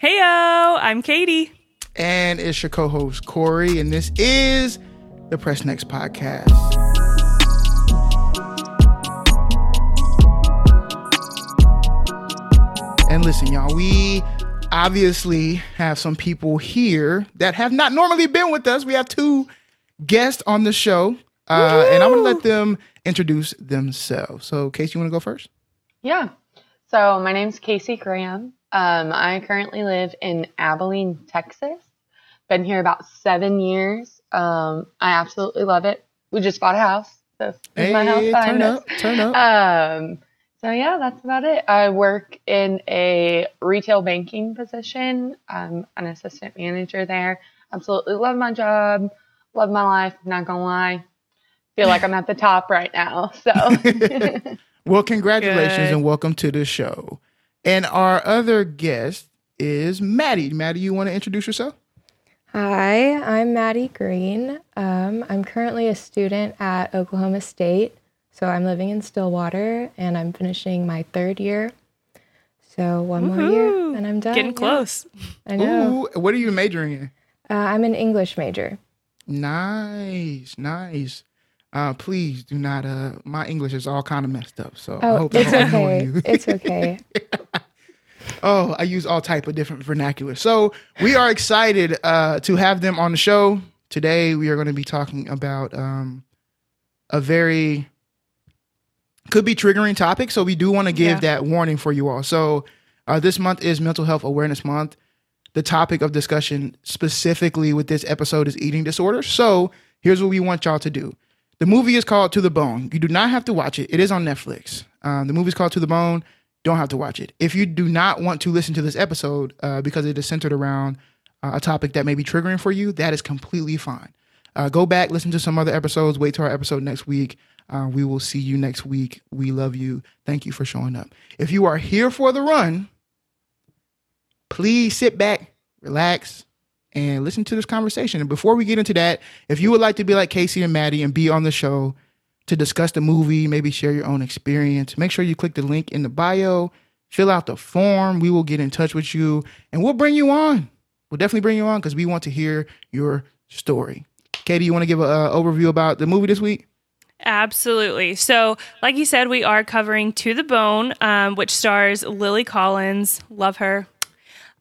Heyo, I'm Katie. And it's your co host, Corey, and this is the Press Next podcast. And listen, y'all, we obviously have some people here that have not normally been with us. We have two guests on the show, uh, and I'm going to let them introduce themselves. So, Casey, you want to go first? Yeah. So, my name's Casey Graham. Um, I currently live in Abilene, Texas. Been here about seven years. Um, I absolutely love it. We just bought a house. So, is my house Hey, turn us. up, turn up. Um, so yeah, that's about it. I work in a retail banking position. I'm an assistant manager there. Absolutely love my job. Love my life. Not gonna lie. Feel like I'm at the top right now. So Well, congratulations Good. and welcome to the show. And our other guest is Maddie. Maddie, you want to introduce yourself? Hi, I'm Maddie Green. Um, I'm currently a student at Oklahoma State. So I'm living in Stillwater and I'm finishing my third year. So one more year and I'm done. Getting Yeah, close. I know. Ooh, what are you majoring in? Uh, I'm an English major. Nice, nice. Uh, please do not. Uh, my English is all kind of messed up, so I Oh, hope it's okay. it's okay. Oh, I use all type of different vernacular. So we are excited uh, to have them on the show today. We are going to be talking about um, a very could be triggering topic. So we do want to give Yeah. that warning for you all. So uh, this month is Mental Health Awareness Month. The topic of discussion specifically with this episode is eating disorders. So here's what we want y'all to do. The movie is called To the Bone. You do not have to watch it. It is on Netflix. Um, the movie is called To the Bone. Don't have to watch it. If you do not want to listen to this episode uh, because it is centered around uh, a topic that may be triggering for you, that is completely fine. Uh, go back, listen to some other episodes. Wait till our episode next week. Uh, we will see you next week. We love you. Thank you for showing up. If you are here for the run, please sit back, relax, and listen to this conversation. And before we get into that, if you would like to be like Casey and Maddie and be on the show to discuss the movie, maybe share your own experience, make sure you click the link in the bio, fill out the form. We will get in touch with you and we'll bring you on. We'll definitely bring you on because we want to hear your story. Katie, you want to give an uh, overview about the movie this week? Absolutely. So, like you said, we are covering To the Bone, um, which stars Lily Collins. Love her.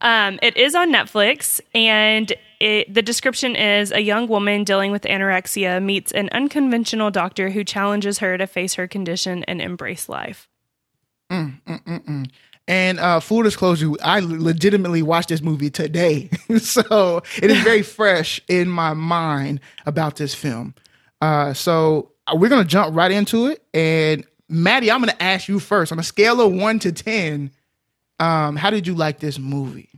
Um, it is on Netflix, and it, the description is a young woman dealing with anorexia meets an unconventional doctor who challenges her to face her condition and embrace life. And uh, full disclosure, I legitimately watched this movie today, so it is very fresh in my mind about this film. Uh, so we're gonna jump right into it. And Maddie, I'm gonna ask you first on a scale of one to ten. Um, how did you like this movie?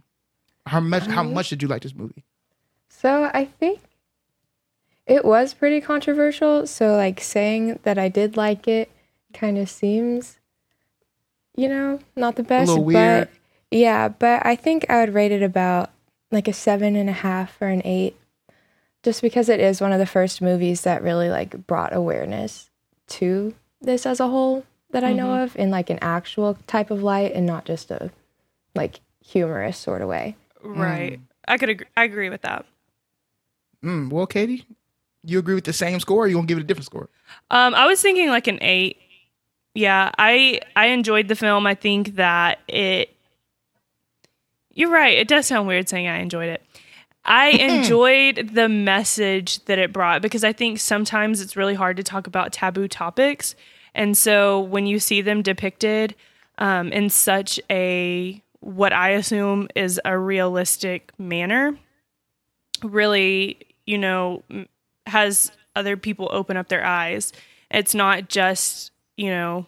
How much? How much did you like this movie? So I think it was pretty controversial. So like saying that I did like it kind of seems, you know, not the best. little weird. But yeah, but I think I would rate it about like a seven and a half or an eight, just because it is one of the first movies that really like brought awareness to this as a whole that I know of in like an actual type of light and not just a like humorous sort of way. Right. I could. Agree, I agree with that. Mm, well, Katie, you agree with the same score? or You gonna give it a different score? Um, I was thinking like an eight. Yeah, I I enjoyed the film. I think that it. You're right. It does sound weird saying I enjoyed it. I enjoyed the message that it brought because I think sometimes it's really hard to talk about taboo topics, and so when you see them depicted um, in such a what I assume is a realistic manner, really, you know, has other people open up their eyes. It's not just, you know,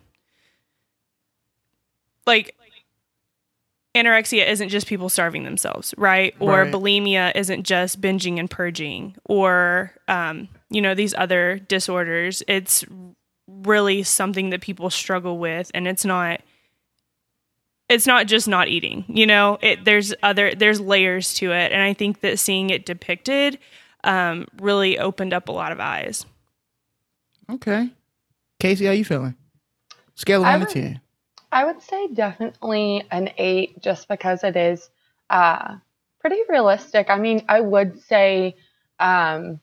like anorexia isn't just people starving themselves, right? Or Right. bulimia isn't just binging and purging or, um, you know, these other disorders. It's really something that people struggle with and it's not it's not just not eating you know it there's other there's layers to it and i think that seeing it depicted um, really opened up a lot of eyes Okay. Casey, how you feeling? Scale of I one to ten. I would say definitely an eight just because it is uh, pretty realistic. I mean, I would say um,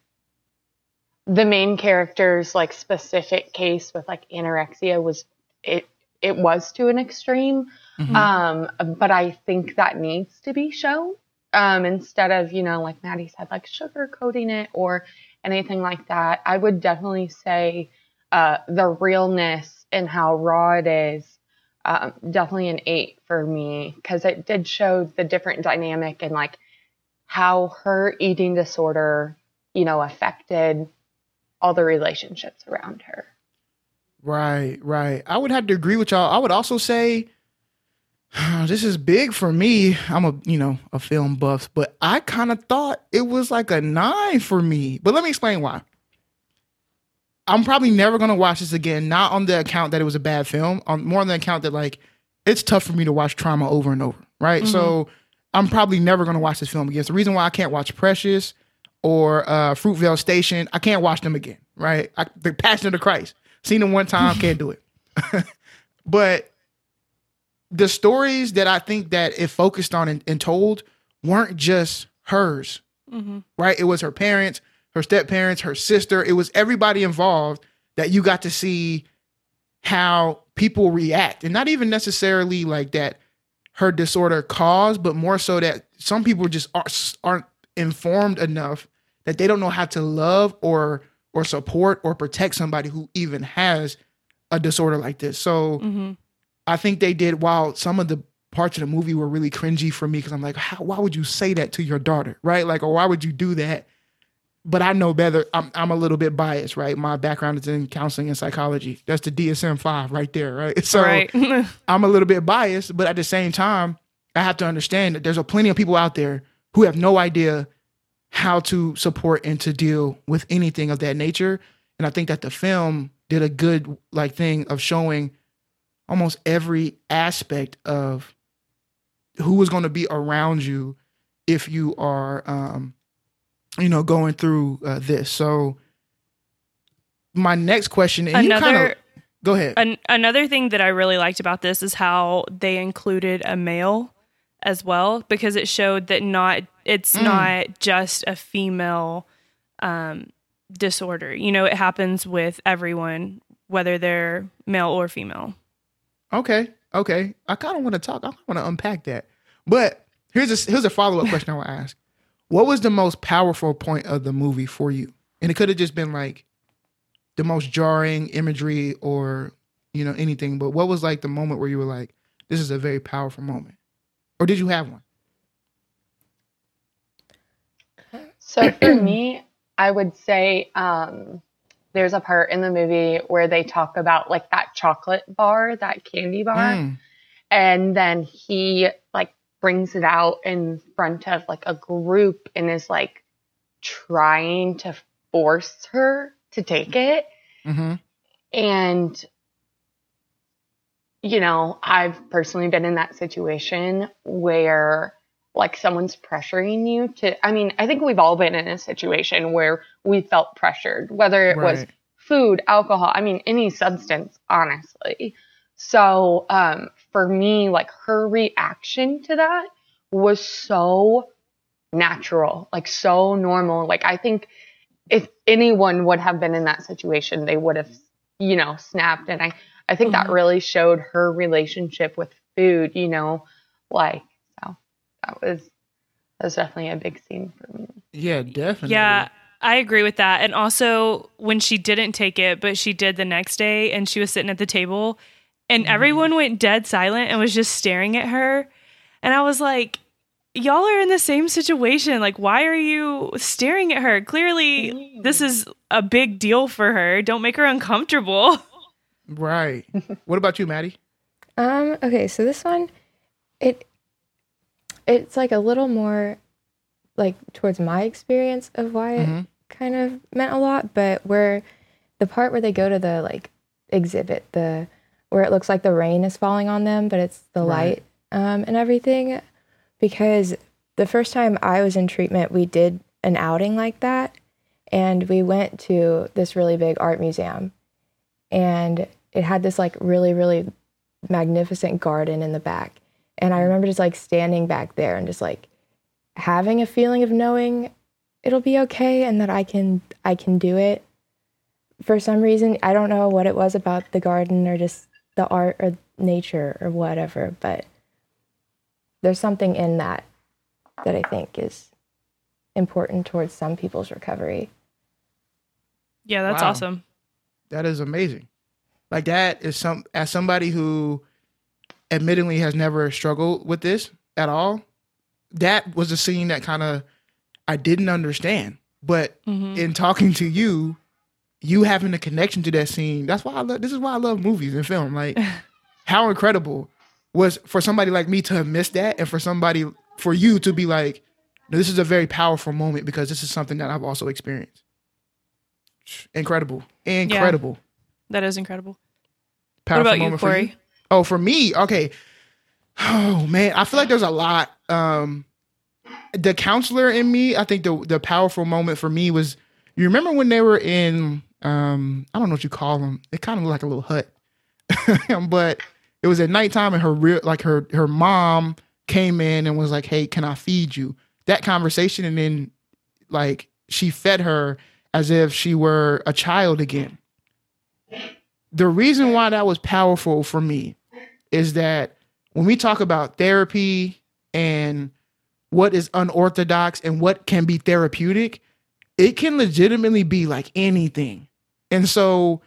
the main character's like specific case with like anorexia was it it was to an extreme. Mhm. Um, but I think that needs to be shown um, instead of, you know, like Maddie said, like sugarcoating it or anything like that. I would definitely say uh, the realness and how raw it is, um, definitely an eight for me because it did show the different dynamic and like how her eating disorder, you know, affected all the relationships around her. Right, right. I would have to agree with y'all. I would also say this is big for me. I'm a you know a film buff, but I kind of thought it was like a nine for me. But let me explain why. I'm probably never gonna watch this again. Not on the account that it was a bad film. On more on the account that like it's tough for me to watch trauma over and over. Right. Mm-hmm. So I'm probably never gonna watch this film again. It's the reason why I can't watch Precious or uh, Fruitvale Station. I can't watch them again. Right. I, the Passion of the Christ. Seen them one time, can't do it. but the stories that I think that it focused on and, and told weren't just hers, Mm-hmm. right? It was her parents, her step parents, her sister. It was everybody involved that you got to see how people react, and not even necessarily like that her disorder caused, but more so that some people just aren't, aren't informed enough that they don't know how to love or or support or protect somebody who even has a disorder like this. So Mm-hmm. I think they did. While some of the parts of the movie were really cringy for me, because I'm like, how, why would you say that to your daughter, right? Like, or why would you do that? But I know better. I'm I'm a little bit biased, right? My background is in counseling and psychology. That's the DSM five right there, right? So right. I'm a little bit biased, but at the same time, I have to understand that there's a plenty of people out there who have no idea how to support and to deal with anything of that nature. And I think that the film did a good like thing of showing almost every aspect of who is going to be around you if you are um you know going through uh, this. So my next question and you kind Another of go ahead. an, another thing that I really liked about this is how they included a male as well because it showed that not it's Mm. not just a female um, disorder. You know, it happens with everyone, whether they're male or female. Okay, okay. I kind of want to talk. I want to unpack that. But here's a here's a follow up question I want to ask. What was the most powerful point of the movie for you? And it could have just been like the most jarring imagery or you know anything. But what was like the moment where you were like, "This is a very powerful moment," or did you have one? So for me, I would say um, there's a part in the movie where they talk about like that chocolate bar, that candy bar, Mm, and then he like brings it out in front of like a group and is like trying to force her to take it. hmm And, you know, I've personally been in that situation where like someone's pressuring you to, I mean, I think we've all been in a situation where we felt pressured, whether it was food, alcohol, I mean, any substance, honestly. So, um, for me, like her reaction to that was so natural, like so normal. Like, I think if anyone would have been in that situation, they would have, you know, snapped. And I, I think that Mhm. really showed her relationship with food, you know, like, so that was, that was definitely a big scene for me. Yeah, definitely. Yeah, I agree with that. And also when she didn't take it, but she did the next day and she was sitting at the table and everyone went dead silent and was just staring at her. And I was like, y'all are in the same situation. Like, why are you staring at her? Clearly, this is a big deal for her. Don't make her uncomfortable. Right. what about you, Maddie? Um, okay, so this one it it's like a little more like towards my experience of why it Mhm. kind of meant a lot, but where the part where they go to the like exhibit, the where it looks like the rain is falling on them, but it's the Right. light um and everything because the first time I was in treatment, we did an outing like that and we went to this really big art museum and it had this like really really magnificent garden in the back And I remember just like standing back there and just like having a feeling of knowing it'll be okay and that I can I can do it. For some reason, I don't know what it was about the garden or just the art or nature or whatever, but there's something in that that I think is important towards some people's recovery. Yeah, that's Wow. awesome. That is amazing. Like that is some as somebody who admittedly has never struggled with this at all. That was a scene that kind of I didn't understand. But hmm in talking to you, you having a connection to that scene. That's why I love this is why I love movies and film. Like how incredible was for somebody like me to have missed that and for somebody for you to be like, this is a very powerful moment because this is something that I've also experienced. Incredible. Incredible. That is incredible. Powerful what about you, moment for Corey? Oh, for me, okay. Oh man, I feel like there's a lot. Um the counselor in me, I think the the powerful moment for me was you remember when they were in um I don't know what you call them. It kind of looked like a little hut. but it was at nighttime and her real like her her mom came in and was like, "Hey, can I feed you?" That conversation and then like she fed her as if she were a child again the reason why that was powerful for me is that when we talk about therapy and what is unorthodox and what can be therapeutic, it can legitimately be like anything. And so,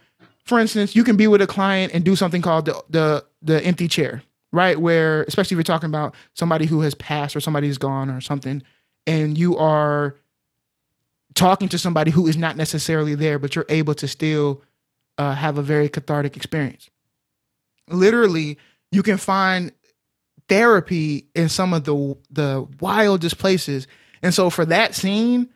for instance, you can be with a client and do something called the the, the empty chair, right? Where, especially if you're talking about somebody who has passed or somebody who's gone or something, and you are talking to somebody who is not necessarily there, but you're able to still uh, have a very cathartic experience. Literally, you can find therapy in some of the the wildest places. And so for that scene,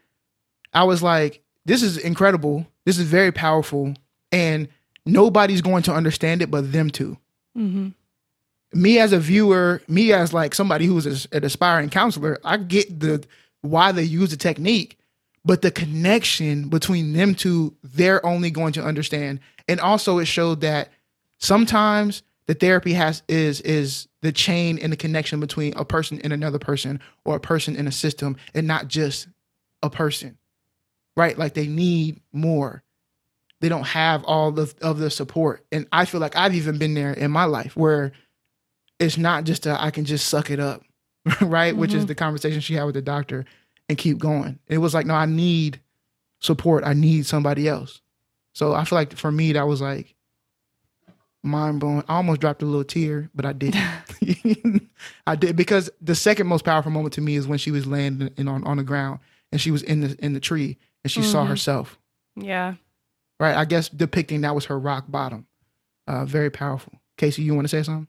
I was like, this is incredible. This is very powerful. And nobody's going to understand it but them two. hmm Me as a viewer, me as like somebody who's a- an aspiring counselor, I get the why they use the technique, but the connection between them two, they're only going to understand. And also it showed that sometimes the therapy has is is the chain and the connection between a person and another person or a person in a system and not just a person. Right? Like they need more. They don't have all the of the support. And I feel like I've even been there in my life where it's not just a I can just suck it up. right? Which is mm-hmm. the conversation she had with the doctor and keep going. It was like, no, I need support. I need somebody else. So I feel like for me, that was like mind blowing. I almost dropped a little tear, but I didn't. I did because the second most powerful moment to me is when she was laying in, on, on the ground and she was in the in the tree and she saw Mhm. herself. Yeah. Right. I guess depicting that was her rock bottom. Uh, very powerful. Casey, you want to say something?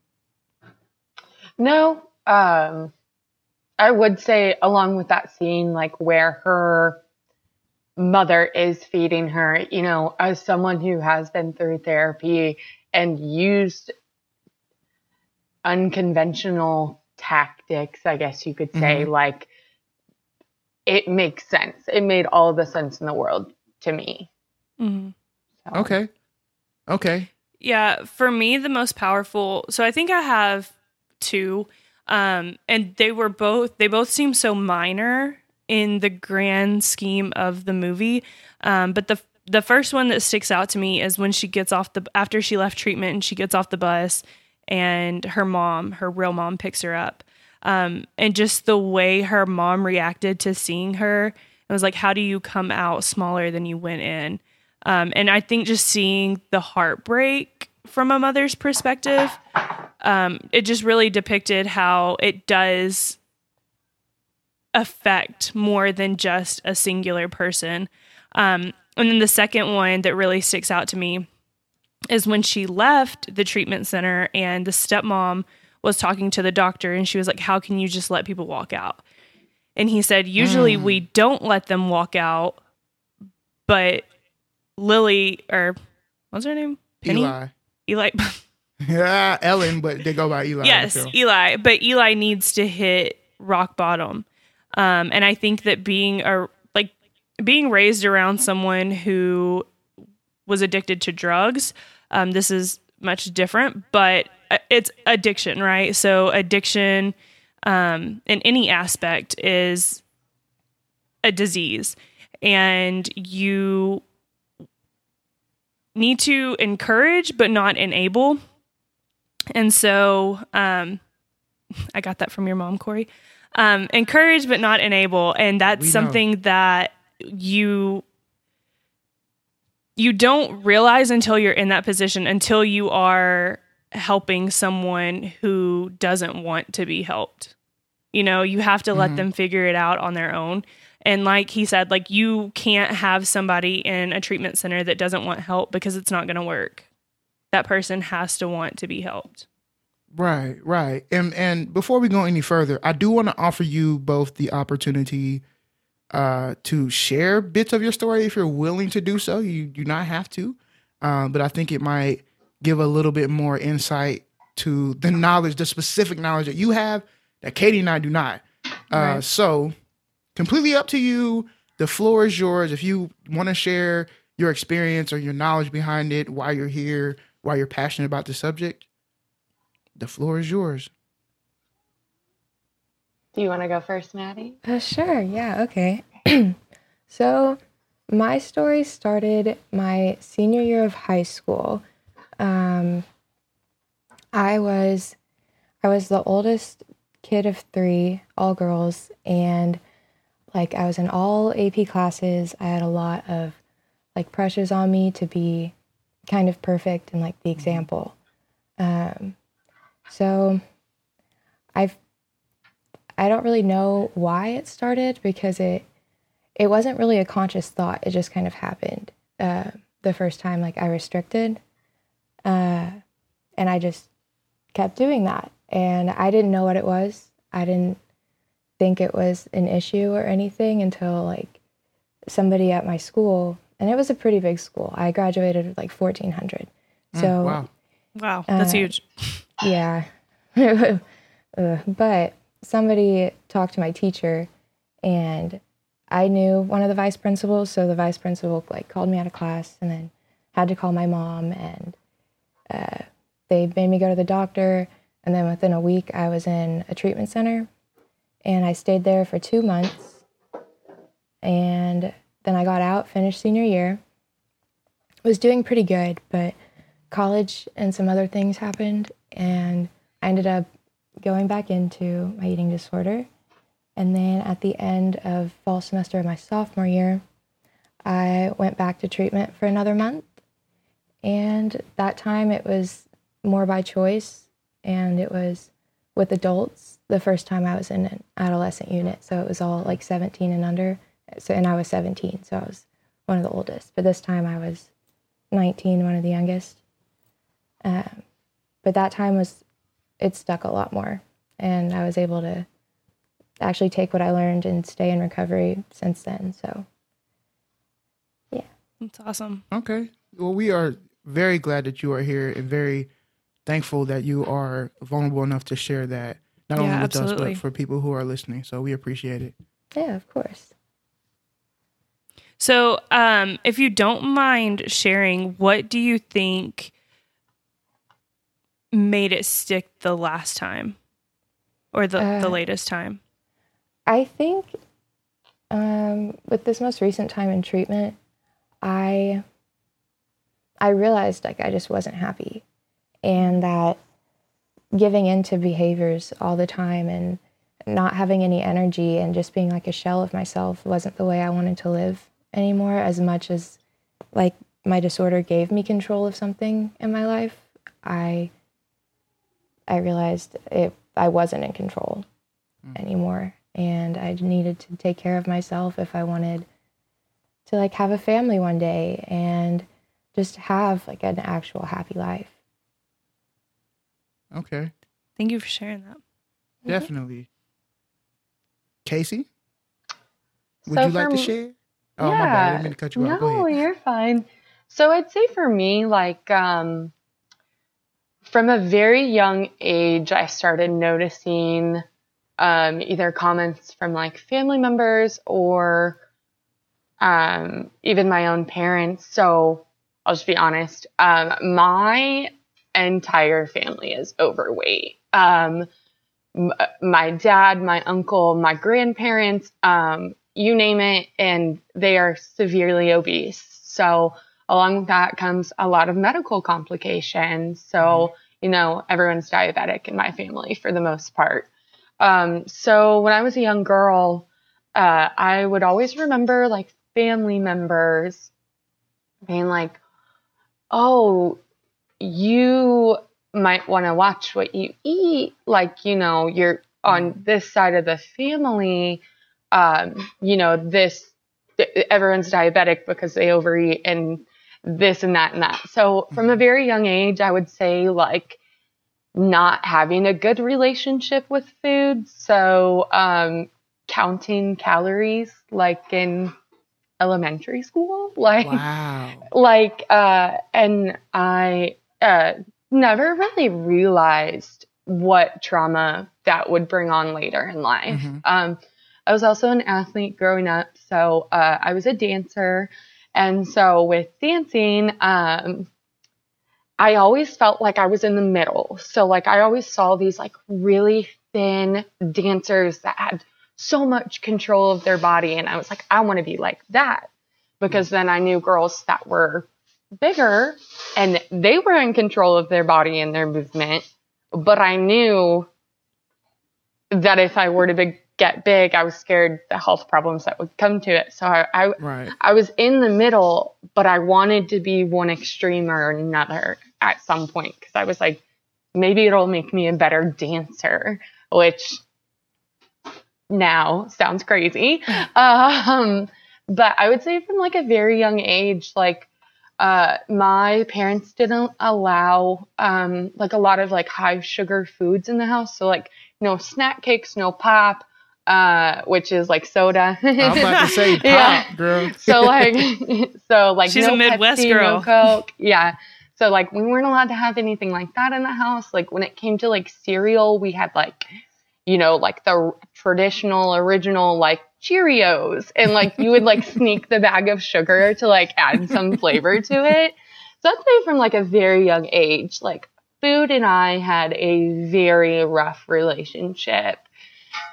No, um, I would say along with that scene, like where her mother is feeding her, you know, as someone who has been through therapy and used unconventional tactics, I guess you could say, like it makes sense. It made all the sense in the world to me. hmm So. Okay. Okay. Yeah, for me the most powerful. So I think I have two um and they were both they both seem so minor in the grand scheme of the movie. Um but the the first one that sticks out to me is when she gets off the after she left treatment and she gets off the bus and her mom, her real mom picks her up. Um and just the way her mom reacted to seeing her. It was like how do you come out smaller than you went in? Um, and I think just seeing the heartbreak from a mother's perspective, um, it just really depicted how it does affect more than just a singular person. Um, and then the second one that really sticks out to me is when she left the treatment center and the stepmom was talking to the doctor and she was like, How can you just let people walk out? And he said, Usually we don't let them walk out, but Lily or what's her name? Penny? Eli. Eli. Yeah, Ellen, but they go by Eli. yes. Eli. But Eli needs to hit rock bottom. Um, and I think that being a like being raised around someone who was addicted to drugs, um, this is much different. But uh, it's addiction, right? So addiction um, in any aspect is a disease, and you need to encourage but not enable. And so, um, I got that from your mom, Corey. Um, encourage but not enable, and that's We know. something that you you don't realize until you're in that position until you are helping someone who doesn't want to be helped. You know, you have to let Mhm. them figure it out on their own. And like he said, like you can't have somebody in a treatment center that doesn't want help because it's not going to work. That person has to want to be helped. Right, right. And and before we go any further, I do want to offer you both the opportunity uh to share bits of your story if you're willing to do so. You do not have to. Um, but I think it might give a little bit more insight to the knowledge, the specific knowledge that you have that Katie and I do not. Uh Right. so completely up to you. The floor is yours. If you want to share your experience or your knowledge behind it, why you're here, why you're passionate about the subject, the floor is yours. Do you want to go first, Maddie? Uh, sure. Yeah. Okay. so, my story started my senior year of high school. Um, I was, I was the oldest kid of three, all girls, and like I was in all AP classes. I had a lot of like pressures on me to be kind of perfect and like the example. Um, so, I've I don't really know why it started because it it wasn't really a conscious thought. It just kind of happened uh, the first time like I restricted, uh, and I just kept doing that. And I didn't know what it was. I didn't think it was an issue or anything until like somebody at my school, and it was a pretty big school. I graduated with like fourteen hundred. Mm, So wow. Wow, that's Uh, huge. yeah. Ugh, but somebody talked to my teacher and I knew one of the vice principals, so the vice principal like called me out of class and then had to call my mom and uh, they made me go to the doctor and then within a week I was in a treatment center and I stayed there for 2 months and then I got out, finished senior year. Was doing pretty good, but college and some other things happened and I ended up going back into my eating disorder. And then at the end of fall semester of my sophomore year, I went back to treatment for another month. And that time it was more by choice and it was with adults. The first time I was in an adolescent unit, so it was all like 17 and under. So and I was 17, so I was one of the oldest. But this time I was 19, one of the youngest. Um, but that time was it stuck a lot more and i was able to actually take what i learned and stay in recovery since then so yeah. That's awesome. Okay. Well, we are very glad that you are here and very thankful that you are vulnerable enough to share that, not Yeah, only with us, but for people who are listening. So we appreciate it. yeah of course So, um, if you don't mind sharing, what do you think made it stick the last time or the, the Uh, latest time? i think um, with this most recent time in treatment i i realized like i just wasn't happy and that giving into behaviors all the time and not having any energy and just being like a shell of myself wasn't the way I wanted to live anymore as much as like my disorder gave me control of something in my life I I realized it I wasn't in control mm. anymore. And I needed to take care of myself if I wanted to like have a family one day and just have like an actual happy life Okay. Thank you for sharing that. Definitely. Casey, would So you like to share? Oh, my bad. I didn't mean to cut you off. Go No, you're fine. So I'd say for me, like, um, from a very young age, I started noticing um, either comments from like family members or um, even my own parents. So I'll just be honest. Um, my entire family is overweight. Um, m- my dad, my uncle, my grandparents, um, you name it, and they are severely obese. So, along with that comes a lot of medical complications. So, you know, everyone's diabetic in my family for the most part. Um, so, when I was a young girl, uh, I would always remember like family members being like, oh, you might want to watch what you eat. Like, you know, you're on this side of the family, um, you know, this, everyone's diabetic because they overeat and this and that and that. So from a very young age, I would say like not having a good relationship with food. So, um, counting calories like in elementary school, like, Wow. like uh and i uh never really realized what trauma that would bring on later in life. Mhm. um i was also an athlete growing up so uh i was a dancer. And so with dancing um i always felt like i was in the middle. So like i always saw these like really thin dancers that had so much control of their body. And i was like i want to be like that. Because then i knew girls that were bigger and they were in control of their body and their movement but i knew that if i were to big, get big i was scared the health problems that would come to it so I, I Right. I was in the middle, but I wanted to be one extreme or another at some point because I was like, maybe it'll make me a better dancer, which now sounds crazy. Um, but I would say from like a very young age, like uh, my parents didn't allow um, like a lot of like high sugar foods in the house. So like no snack cakes, no pop, uh, which is like soda. I was about to say pop, Yeah girl. so like so like She's no a Midwest Pepsi, girl. no coke yeah so like we weren't allowed to have anything like that in the house like when it came to like cereal we had like you know like the traditional original like cheerios. And like you would like sneak the bag of sugar to like add some flavor to it. So i'd say from like a very young age. Like food and i had a very rough relationship.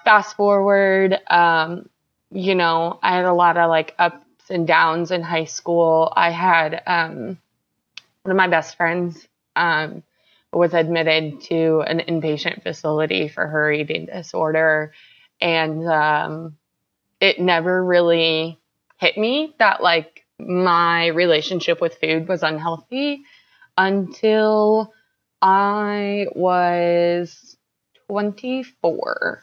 Fast forward um you know, I had a lot of like ups and downs in high school. I had um, one of my best friends um, was admitted to an inpatient facility for her eating disorder, and um, it never really hit me that like my relationship with food was unhealthy until I was 24.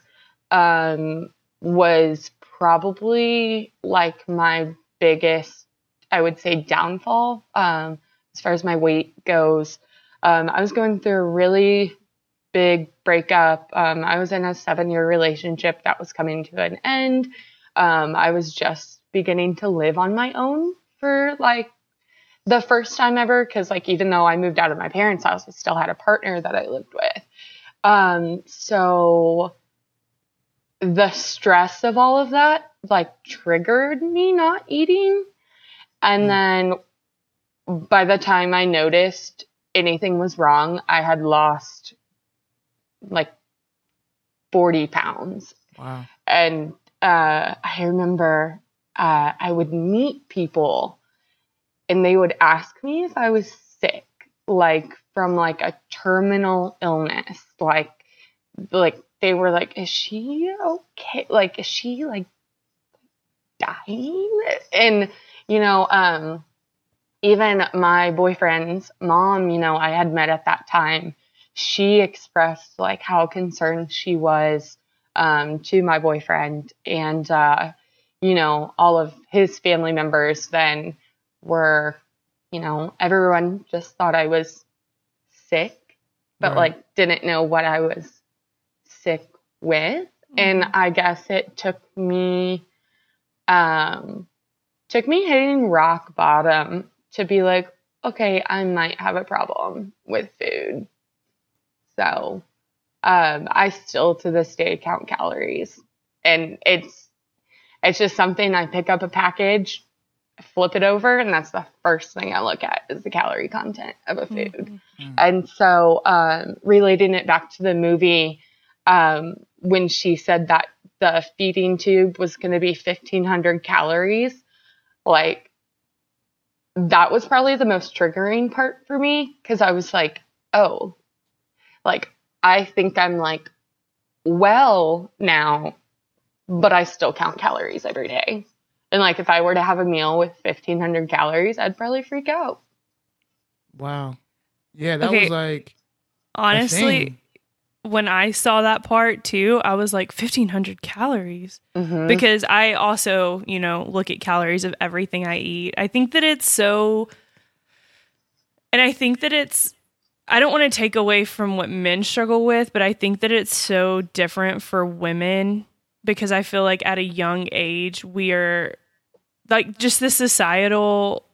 Um, was probably like my biggest, I would say, downfall um, as far as my weight goes. Um, I was going through a really big breakup. Um, I was in a seven year relationship that was coming to an end. Um, I was just beginning to live on my own for like the first time ever because like even though I moved out of my parents' house, I still had a partner that I lived with. Um, so the stress of all of that like triggered me not eating. And then by the time I noticed anything was wrong, I had lost like 40 pounds. Wow. And uh, I remember uh, I would meet people and they would ask me if I was sick, like from like a terminal illness, like like they were like, "Is she okay? Like, is she like dying?" And you know, um, even my boyfriend's mom, you know, I had met at that time. She expressed like how concerned she was um, to my boyfriend, and uh, you know, all of his family members then were, you know, everyone just thought I was sick, but Right. like didn't know what I was sick with. And I guess it took me, um, took me hitting rock bottom to be like, okay, I might have a problem with food. So, um, I still to this day count calories, and it's it's just something I pick up a package flip it over, and that's the first thing I look at is the calorie content of a food. And so, um, relating it back to the movie, um, when she said that the feeding tube was going to be 1500 calories, like that was probably the most triggering part for me because I was like, oh, like I think I'm like well now, but I still count calories every day. And like if I were to have a meal with 1500 calories, I'd probably freak out. Wow. Yeah, that Okay. was like Honestly, when I saw that part too, I was like 1500 calories Mhm. because I also, you know, look at calories of everything I eat. I think that it's so and I think that it's I don't want to take away from what men struggle with, but I think that it's so different for women because I feel like at a young age we are like just the societal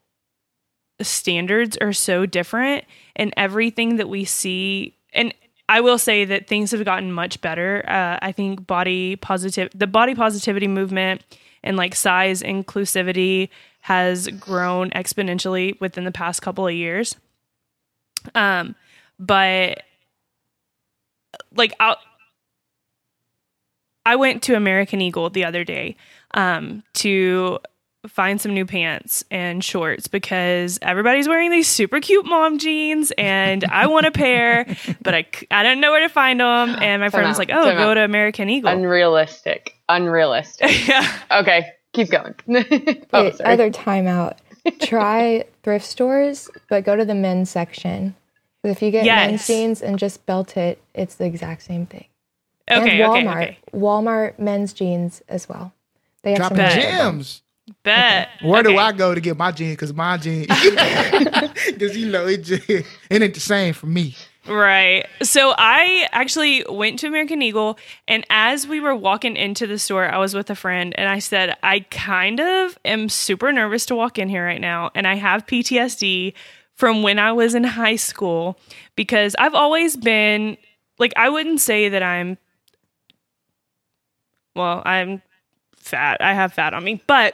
standards are so different and everything that we see and I will say that things have gotten much better. Uh, I think body positive, the body positivity movement and like size inclusivity has grown exponentially within the past couple of years. Um, but like I, I went to American Eagle the other day um, to find some new pants and shorts because everybody's wearing these super cute mom jeans and I want a pair, but I, I don't know where to find them. And my Time friend was like, oh, time go out. to American Eagle. Unrealistic. Unrealistic. yeah. okay, keep going. oh, Wait, sorry. other timeout. Try thrift stores, but go to the men's section. 'Cause if you get men's jeans and just belt it, it's the exact same thing. Okay, and okay, Walmart, okay. Walmart men's jeans as well. They have dropping some Bet. really gems. Bet. Where do I go to get my jeans? Because my jeans, because you know it just it ain't the same for me. Right. So I actually went to American Eagle, and as we were walking into the store, I was with a friend, and I said, I kind of am super nervous to walk in here right now, and I have PTSD from when I was in high school because I've always been like, I wouldn't say that I'm, well, I'm fat. I have fat on me, but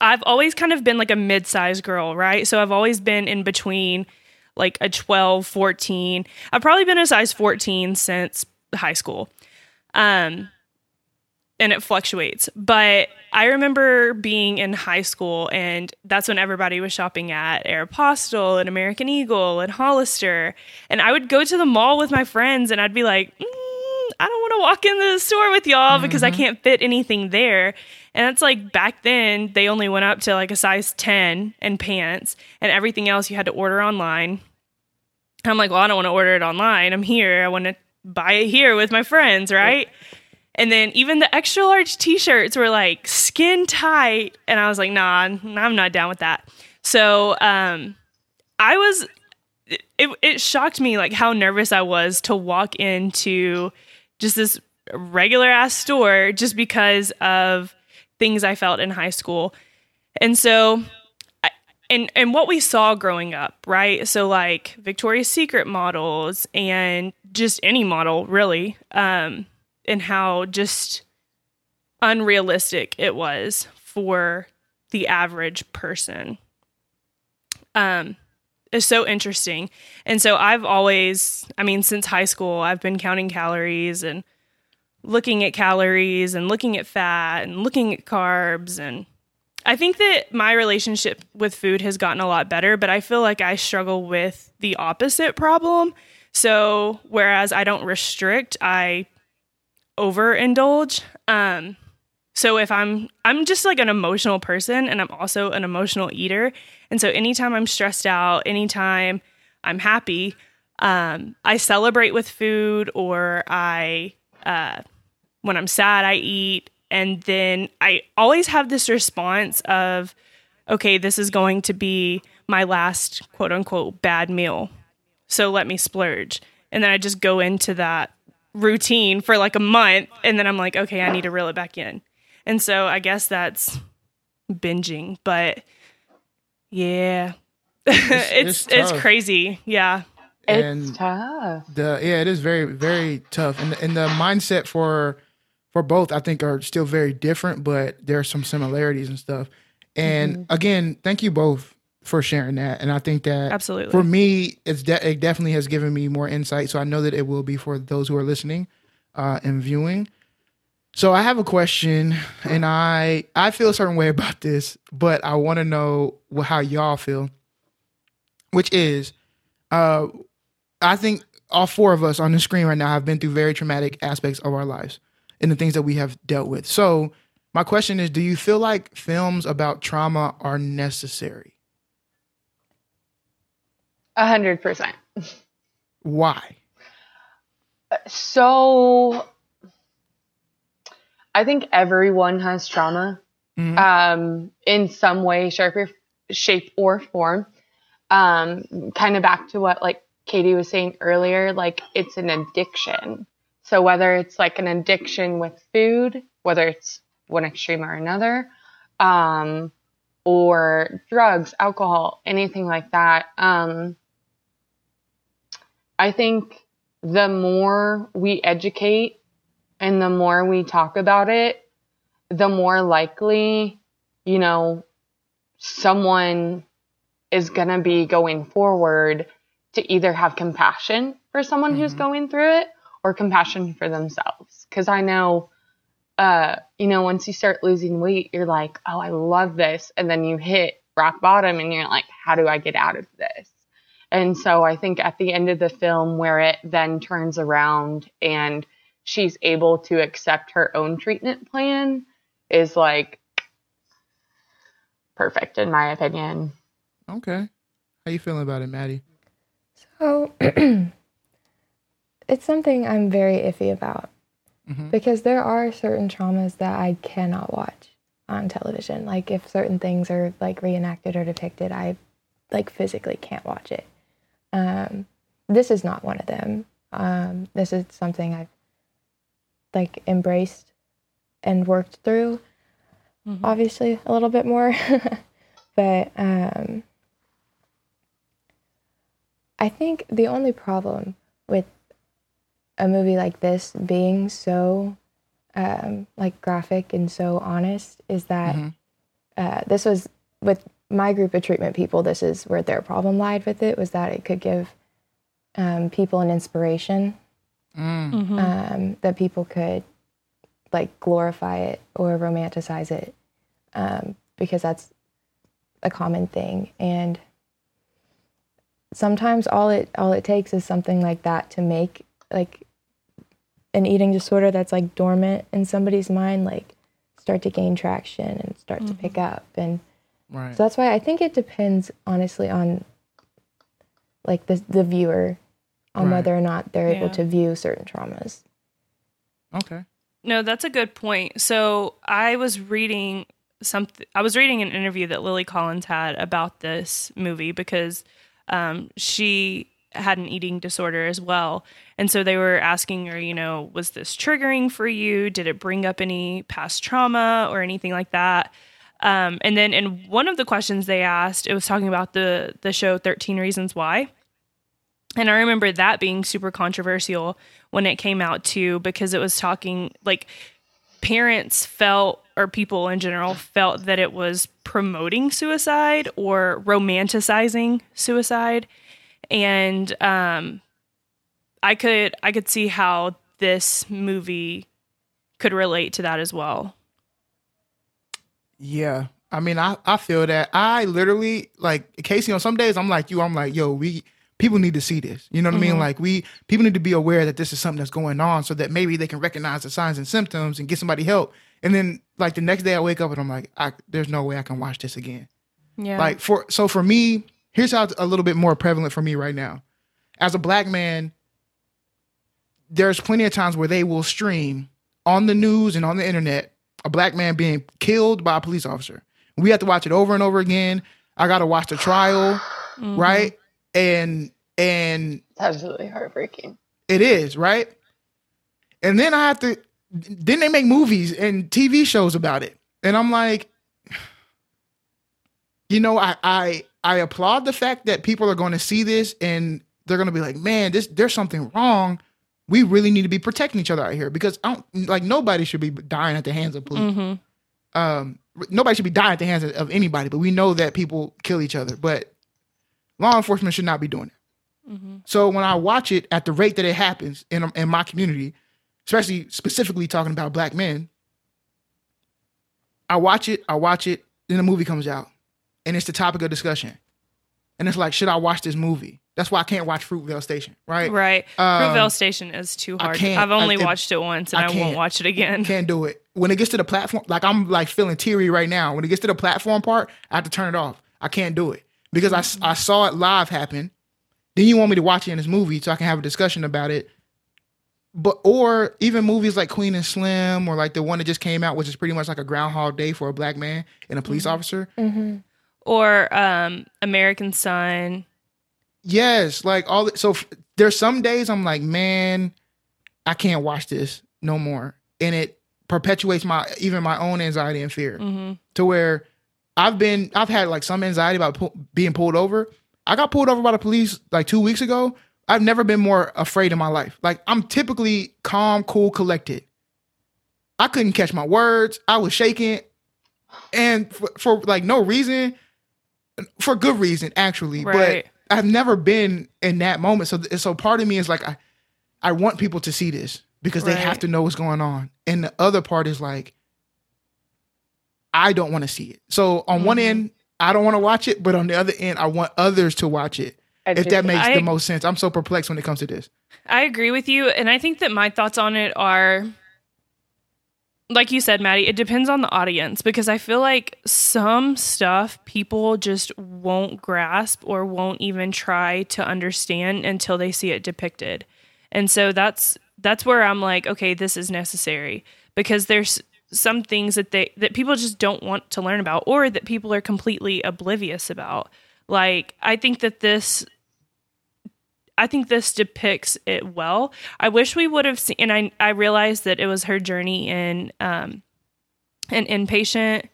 I've always kind of been like a mid sized girl, right? So I've always been in between like a 12, 14. I've probably been a size 14 since high school. Um and it fluctuates. But I remember being in high school and that's when everybody was shopping at Aeropostale and American Eagle and Hollister. And I would go to the mall with my friends and I'd be like, mm, I don't want to walk in the store with y'all because I can't fit anything there. And it's like back then they only went up to like a size 10 and pants and everything else you had to order online. I'm like, well, I don't want to order it online. I'm here. I want to buy it here with my friends, right? And then even the extra large t-shirts were like skin tight and I was like, "Nah, I'm not down with that." So, um I was it it shocked me like how nervous I was to walk into just this regular ass store just because of things I felt in high school. And so and and what we saw growing up, right? So like Victoria's Secret models and just any model really um and how just unrealistic it was for the average person. Um is so interesting. And so I've always, I mean, since high school, I've been counting calories and looking at calories and looking at fat and looking at carbs. And I think that my relationship with food has gotten a lot better, but I feel like I struggle with the opposite problem. So, whereas I don't restrict, I overindulge. Um, so if I'm I'm just like an emotional person and I'm also an emotional eater. And so anytime I'm stressed out, anytime I'm happy, um, I celebrate with food or I uh, when I'm sad I eat and then I always have this response of okay, this is going to be my last quote unquote bad meal. So let me splurge. And then I just go into that routine for like a month and then I'm like, okay, I need to reel it back in. And so I guess that's binging, but yeah. it's it's it's, tough. crazy. Yeah. It's tough. the yeah, it is very very tough, and and the mindset for for both I think are still very different, but there are some similarities and stuff. And mm-hmm. again, thank you both for sharing that. And I think that Absolutely. for me, it's de- it definitely has given me more insight. So I know that it will be for those who are listening uh, and viewing. So I have a question, and I I feel a certain way about this, but I want to know how y'all feel. Which is, uh, I think all four of us on the screen right now have been through very traumatic aspects of our lives and the things that we have dealt with. So my question is, do you feel like films about trauma are necessary? A hundred percent. Why? So I think everyone has trauma Mhm. um, in some way, shape, or, shape or form. Um, kind of back to what like Katie was saying earlier, like it's an addiction. So whether it's like an addiction with food, whether it's one extreme or another, um, or drugs, alcohol, anything like that. Um, I think the more we educate and the more we talk about it, the more likely, you know, someone is going to be going forward to either have compassion for someone who's Mhm. going through it or compassion for themselves. Because I know, uh, you know, once you start losing weight, you're like, oh, I love this. And then you hit rock bottom and you're like, how do I get out of this? And so I think at the end of the film, where it then turns around and she's able to accept her own treatment plan, is like perfect in my opinion. Okay. How you feeling about it, Maddie? So it's something I'm very iffy about Mhm. because there are certain traumas that I cannot watch on television. Like if certain things are like reenacted or depicted, I like physically can't watch it. Um, this is not one of them. Um, this is something I've like embraced and worked through Mhm. obviously a little bit more but um i think the only problem with a movie like this being so um like graphic and so honest is that Mhm. uh, this was with my group of treatment people this is where their problem lied with it was that it could give um, people an inspiration Mm. Mhm. um, that people could like glorify it or romanticize it um, because that's a common thing and sometimes all it all it takes is something like that to make like an eating disorder that's like dormant in somebody's mind like start to gain traction and start to pick up and Right. so that's why I think it depends honestly on like the the viewer on Right. whether or not they're able to view certain traumas. Okay. No, that's a good point. So I was reading something. I was reading an interview that Lily Collins had about this movie because um, she had an eating disorder as well, and so they were asking her, you know, was this triggering for you? Did it bring up any past trauma or anything like that? Um, and then in one of the questions they asked, it was talking about the the show Thirteen Reasons Why. And I remember that being super controversial when it came out too, because it was talking like parents felt, or people in general felt that it was promoting suicide or romanticizing suicide. And um, I could I could see how this movie could relate to that as well. Yeah. I mean, I, I feel that. I literally like Casey. On some days, I'm like you. I'm like, yo, we people need to see this. You know what I mean? Mm-hmm. Like we people need to be aware that this is something that's going on, so that maybe they can recognize the signs and symptoms and get somebody help. And then like the next day, I wake up and I'm like, I, there's no way I can watch this again. Yeah. Like for so for me, here's how it's a little bit more prevalent for me right now. As a black man, there's plenty of times where they will stream on the news and on the internet a black man being killed by a police officer. We have to watch it over and over again. I got to watch the trial, Mhm. right? And and It's absolutely heartbreaking. it is, right? And then I have to then they make movies and TV shows about it. And I'm like you know, I I I applaud the fact that people are going to see this and they're going to be like, "Man, this there's something wrong. We really need to be protecting each other out here because I don't like nobody should be dying at the hands of police." Mhm. Um, nobody should be dying at the hands of, of anybody, but we know that people kill each other. But law enforcement should not be doing it. Mm-hmm. So when I watch it at the rate that it happens in in my community, especially specifically talking about black men, I watch it, I watch it, then the movie comes out, and it's the topic of discussion, and it's like, should I watch this movie? That's why I can't watch Fruitvale Station, right? Right. Um, Fruitvale Station is too hard. I've only I- watched it once and I I, won't watch it again. Can't do it. When it gets to the platform, like I'm like feeling teary right now. When it gets to the platform part, I have to turn it off. I can't do it because I I saw it live happen. Then you want me to watch it in this movie so I can have a discussion about it. But or even movies like Queen and Slim or like the one that just came out, which is pretty much like a Groundhog Day for a black man and a police officer. hmm Or um, American Son. Yes, like all. The, so f- there's some days I'm like, man, I can't watch this no more, and it perpetuates my even my own anxiety and fear hmm to where I've been I've had like some anxiety about pu- being pulled over. I got pulled over by the police like two weeks ago. I've never been more afraid in my life. Like I'm typically calm, cool, collected. I couldn't catch my words. I was shaking, and for, for like no reason, for good reason actually. Right. But I've never been in that moment. So so part of me is like I I want people to see this because they have to know what's going on. And the other part is like I don't want to see it. So on one Mhm. end, I don't want to watch it, but on the other end, I want others to watch it. I If do that makes I- the most sense. I'm so perplexed when it comes to this. I agree with you. And I think that my thoughts on it are like you said, Maddie, it depends on the audience because I feel like some stuff people just won't grasp or won't even try to understand until they see it depicted. And so that's that's where I'm like, okay, this is necessary because there's some things that they that people just don't want to learn about or that people are completely oblivious about. Like I think that this I think this depicts it well. I wish we would have seen, and I I realized that it was her journey in um, an inpatient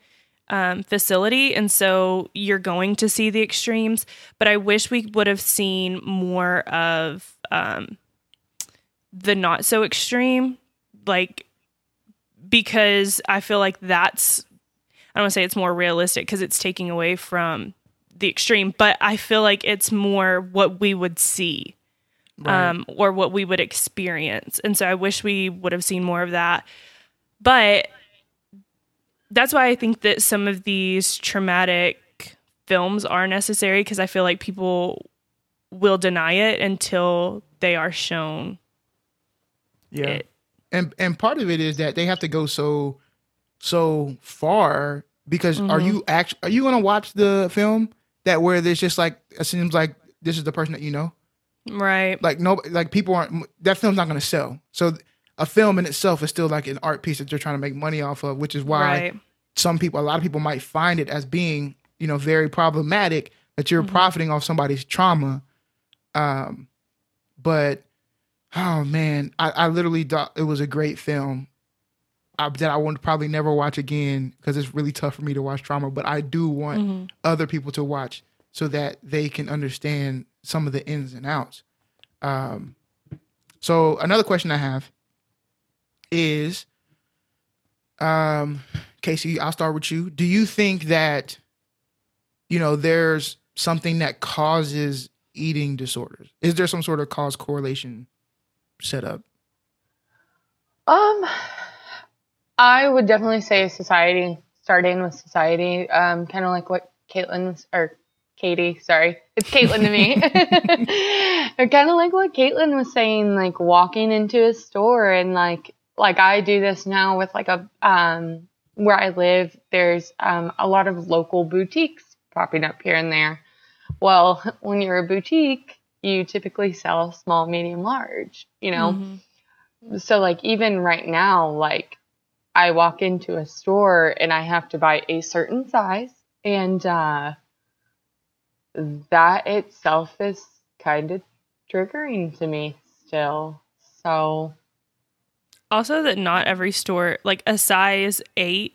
um, facility, and so you're going to see the extremes. But I wish we would have seen more of um, the not so extreme, like because I feel like that's I don't want to say it's more realistic because it's taking away from the extreme, but I feel like it's more what we would see um, or what we would experience. And so I wish we would have seen more of that. But that's why I think that some of these traumatic films are necessary because I feel like people will deny it until they are shown Yeah. it. and and part of it is that they have to go so so far because are Mhm. you actually are you gonna watch the film that where there's just like it seems like this is the person that you know Right. like no like people aren't that film's not gonna sell so a film in itself is still like an art piece that they're trying to make money off of which is why Right. some people a lot of people might find it as being you know very problematic that you're Mhm. profiting off somebody's trauma um but oh man i, I literally thought it was a great film I, that i would probably never watch again because it's really tough for me to watch trauma but i do want Mhm. other people to watch so that they can understand some of the ins and outs um so another question i have is um Casey, I'll start with you. Do you think that you know there's something that causes eating disorders? Is there some sort of cause correlation set up? Um, I would definitely say society, starting with society, um, kind of like what Caitlin was, or Katie, sorry, it's Caitlin to me. kind of like what Caitlin was saying, like walking into a store and like, like I do this now with like a, um, where I live, there's um, a lot of local boutiques popping up here and there. Well, when you're a boutique, you typically sell small, medium, large, you know? Mhm. so like even right now like i walk into a store and i have to buy a certain size and uh that itself is kind of triggering to me still so Also, that not every store, like a size eight,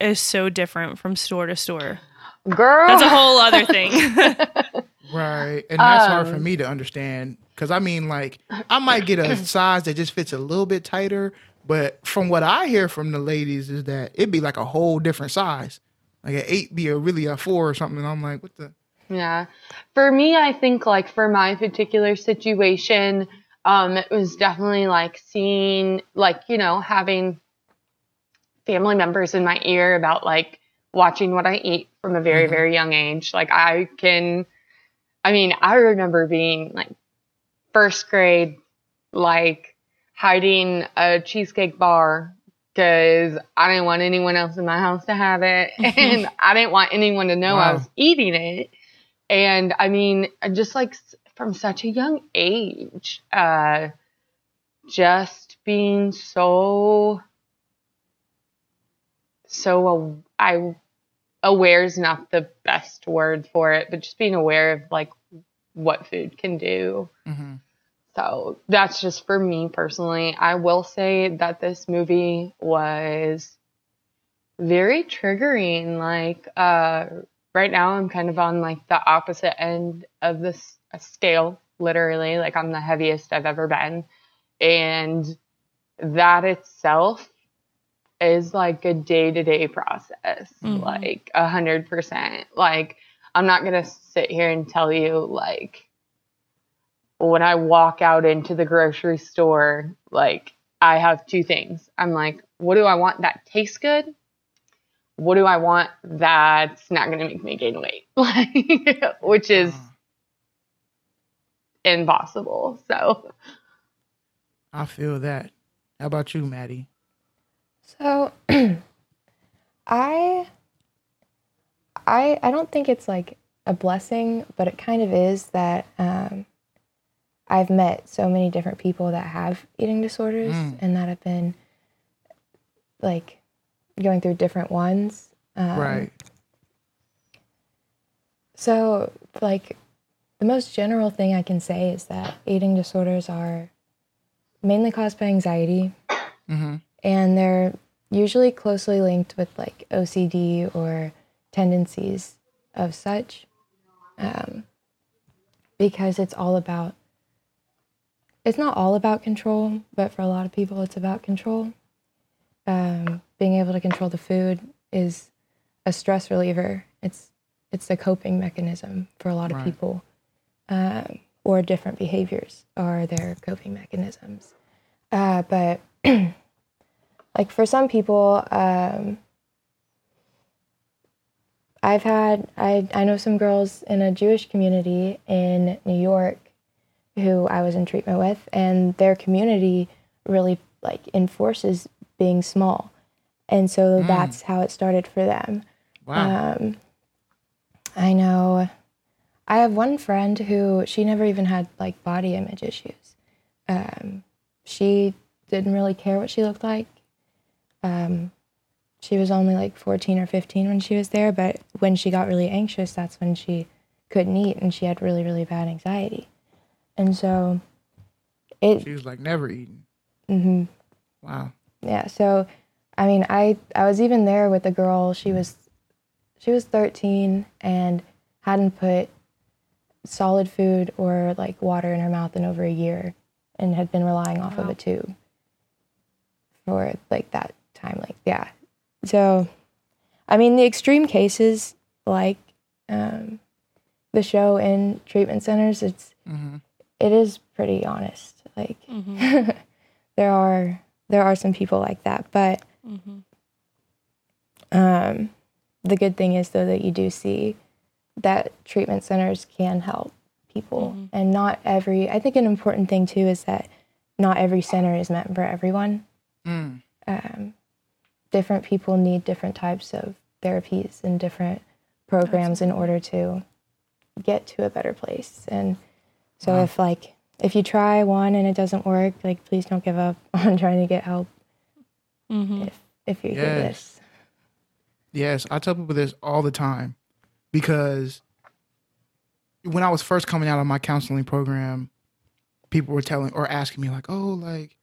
is so different from store to store. girl That's a whole other thing. Right. And that's hard for Um, me to understand. Cause I mean, like, I might get a size that just fits a little bit tighter, But from what I hear from the ladies is that it'd be like a whole different size. Like an eight be a really a four or something. And I'm like, what the? Yeah. For me, I think like for my particular situation, um, it was definitely like seeing like, you know, having family members in my ear about like watching what I eat from a very, Mhm. very young age. Like I can I mean, I remember being like first grade, like hiding a cheesecake bar because I didn't want anyone else in my house to have it. and I didn't want anyone to know I was eating it. And I mean, just like from such a young age, uh, just being so, so, I, aware is not the best word for it, but just being aware of like what food can do. Mhm. So that's just for me personally. I will say that this movie was very triggering. Like, uh, right now I'm kind of on like the opposite end of this scale, literally. Like, I'm the heaviest I've ever been. And that itself is like a day to day process, Mhm. like a hundred percent. Like, I'm not gonna sit here and tell you like when I walk out into the grocery store, like I have two things. I'm like, what do I want that tastes good? What do I want that's not gonna make me gain weight? Like, which is Uh, impossible. So I feel that. How about you, Maddie? So I I I don't think it's like a blessing, but it kind of is that um, I've met so many different people that have eating disorders Mm. and that have been like going through different ones. Um, right. So, like, the most general thing I can say is that eating disorders are mainly caused by anxiety, Mm-hmm. and they're usually closely linked with like OCD or tendencies of such, um, because it's all about. It's not all about control, but for a lot of people, it's about control. Um, being able to control the food is a stress reliever. It's it's a coping mechanism for a lot of Right. people, um, or different behaviors are their coping mechanisms. Uh, but like for some people, um, I've had I I know some girls in a Jewish community in New York who I was in treatment with, and their community really like enforces being small, and so Mm. that's how it started for them. Wow. Um, I know. I have one friend who she never even had like body image issues. Um, she didn't really care what she looked like. Um, she was only like 14 or 15 when she was there, but when she got really anxious, that's when she couldn't eat and she had really, really bad anxiety. And so it, she was like never eating. mhm. Wow. Yeah, so I mean, I I was even there with a girl. She was she was 13 and hadn't put solid food or like water in her mouth in over a year and had been relying off of Wow. a tube for like that time like yeah. So I mean, the extreme cases like um the show in treatment centers, it's Mm-hmm. it is pretty honest. Like Mm-hmm. there are there are some people like that, but Mm-hmm. um, the good thing is though that you do see that treatment centers can help people, Mhm. and not every. I think an important thing too is that not every center is meant for everyone. Mm. Um, different people need different types of therapies and different programs in order to get to a better place. And so Wow. if like if you try one and it doesn't work, like please don't give up on trying to get help Mm-hmm. if if you hear Yes. this. Yes, I tell people this all the time because when I was first coming out of my counseling program, people were telling or asking me like, "Oh, like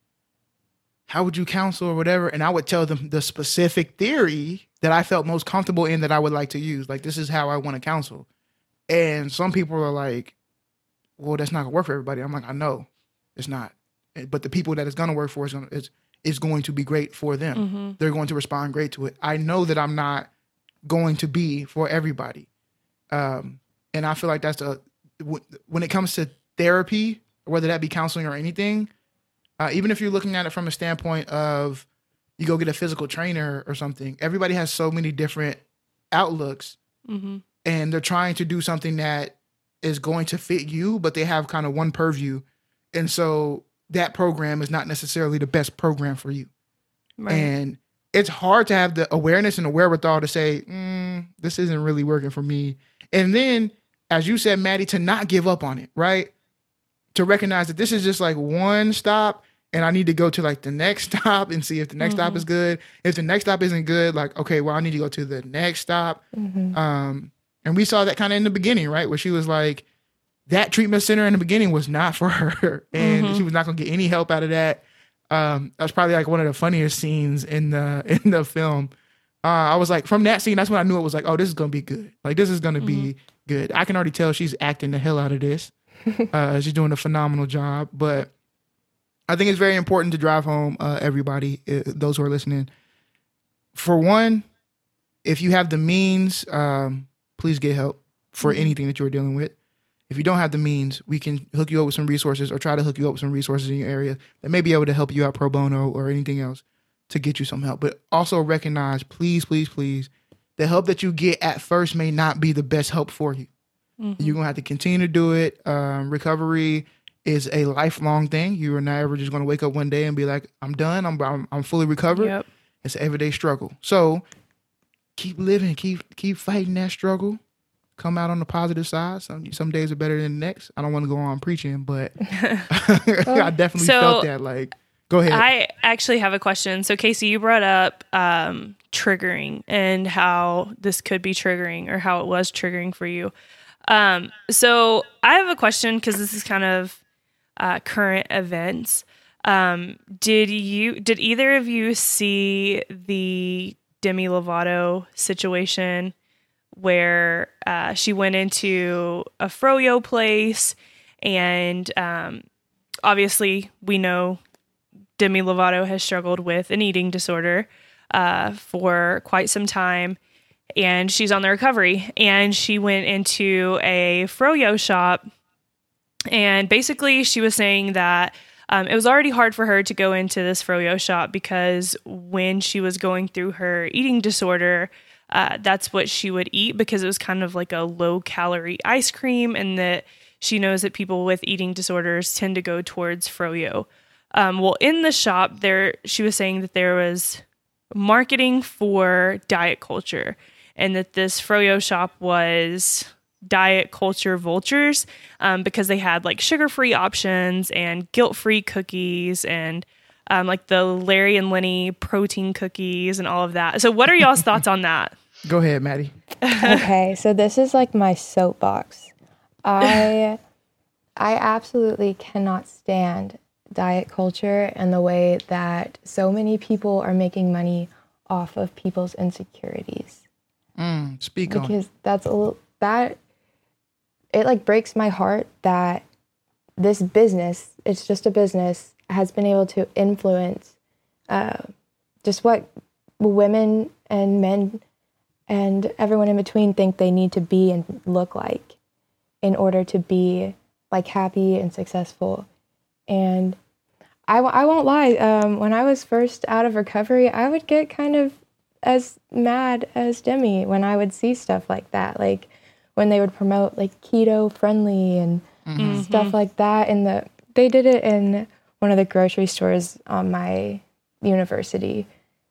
how would you counsel or whatever?" And I would tell them the specific theory that I felt most comfortable in that I would like to use. Like this is how I want to counsel. And some people are like, "Well, that's not gonna work for everybody." I'm like, "I know, it's not." But the people that it's gonna work for is gonna is is going to be great for them. They're going to respond great to it. I know that I'm not going to be for everybody. Um, and I feel like that's the w- when it comes to therapy, whether that be counseling or anything, uh, even if you're looking at it from a standpoint of you go get a physical trainer or something, everybody has so many different outlooks Mm-hmm. and they're trying to do something that is going to fit you, but they have kind of one purview. And so that program is not necessarily the best program for you. Right. And it's hard to have the awareness and the wherewithal to say, mm, this isn't really working for me. And then, as you said, Maddie, to not give up on it, right? To recognize that this is just like one stop and I need to go to like the next stop and see if the next stop is good. If the next stop isn't good, like, okay, well, I need to go to the next stop. Um, and we saw that kind of in the beginning, right? Where she was like, that treatment center in the beginning was not for her, and she was not going to get any help out of that. Um, that was probably like one of the funniest scenes in the in the film. Uh, I was like, from that scene, that's when I knew it was like, oh, this is going to be good. Like, this is going to be good. I can already tell she's acting the hell out of this. uh, she's doing a phenomenal job, but I think it's very important to drive home, uh, everybody, uh, those who are listening. For one, if you have the means, um, please get help for anything that you're dealing with. If you don't have the means, we can hook you up with some resources or try to hook you up with some resources in your area that may be able to help you out pro bono or anything else to get you some help. But also recognize, please, please, please, the help that you get at first may not be the best help for you. You're gonna have to continue to do it. Um, recovery is a lifelong thing. You are not ever just gonna wake up one day and be like, "I'm done. I'm I'm, I'm fully recovered." Yep. It's an everyday struggle. So keep living, keep keep fighting that struggle. Come out on the positive side. Some some days are better than the next. I don't want to go on preaching, but I definitely So- felt that. Like, go ahead. I actually have a question. So, Casey, you brought up um, triggering and how this could be triggering or how it was triggering for you. Um, so, I have a question because this is kind of uh, current events. Um, did you did either of you see the Demi Lovato situation where uh, she went into a froyo place and um, obviously we know Demi Lovato has struggled with an eating disorder uh, for quite some time, and she's on the recovery. And she went into a froyo shop, and basically she was saying that um, it was already hard for her to go into this froyo shop because when she was going through her eating disorder, uh, that's what she would eat because it was kind of like a low calorie ice cream, and that she knows that people with eating disorders tend to go towards froyo. Um, well, in the shop, there she was saying that there was marketing for diet culture, and that this froyo shop was diet culture vultures um, because they had like sugar-free options and guilt-free cookies and um, like the Larry and Lenny protein cookies and all of that. So, what are y'all's thoughts on that? go ahead, Maddie. okay, so this is like my soapbox. I I absolutely cannot stand diet culture and the way that so many people are making money off of people's insecurities Mm, speak on. because that's a little that it like breaks my heart that this business it's just a business has been able to influence uh, just what women and men and everyone in between think they need to be and look like in order to be like happy and successful. And I, w- I won't lie um, when i was first out of recovery i would get kind of as mad as demi when i would see stuff like that. Like when they would promote like keto friendly and mm-hmm. stuff mm-hmm. like that. And the they did it in one of the grocery stores on my university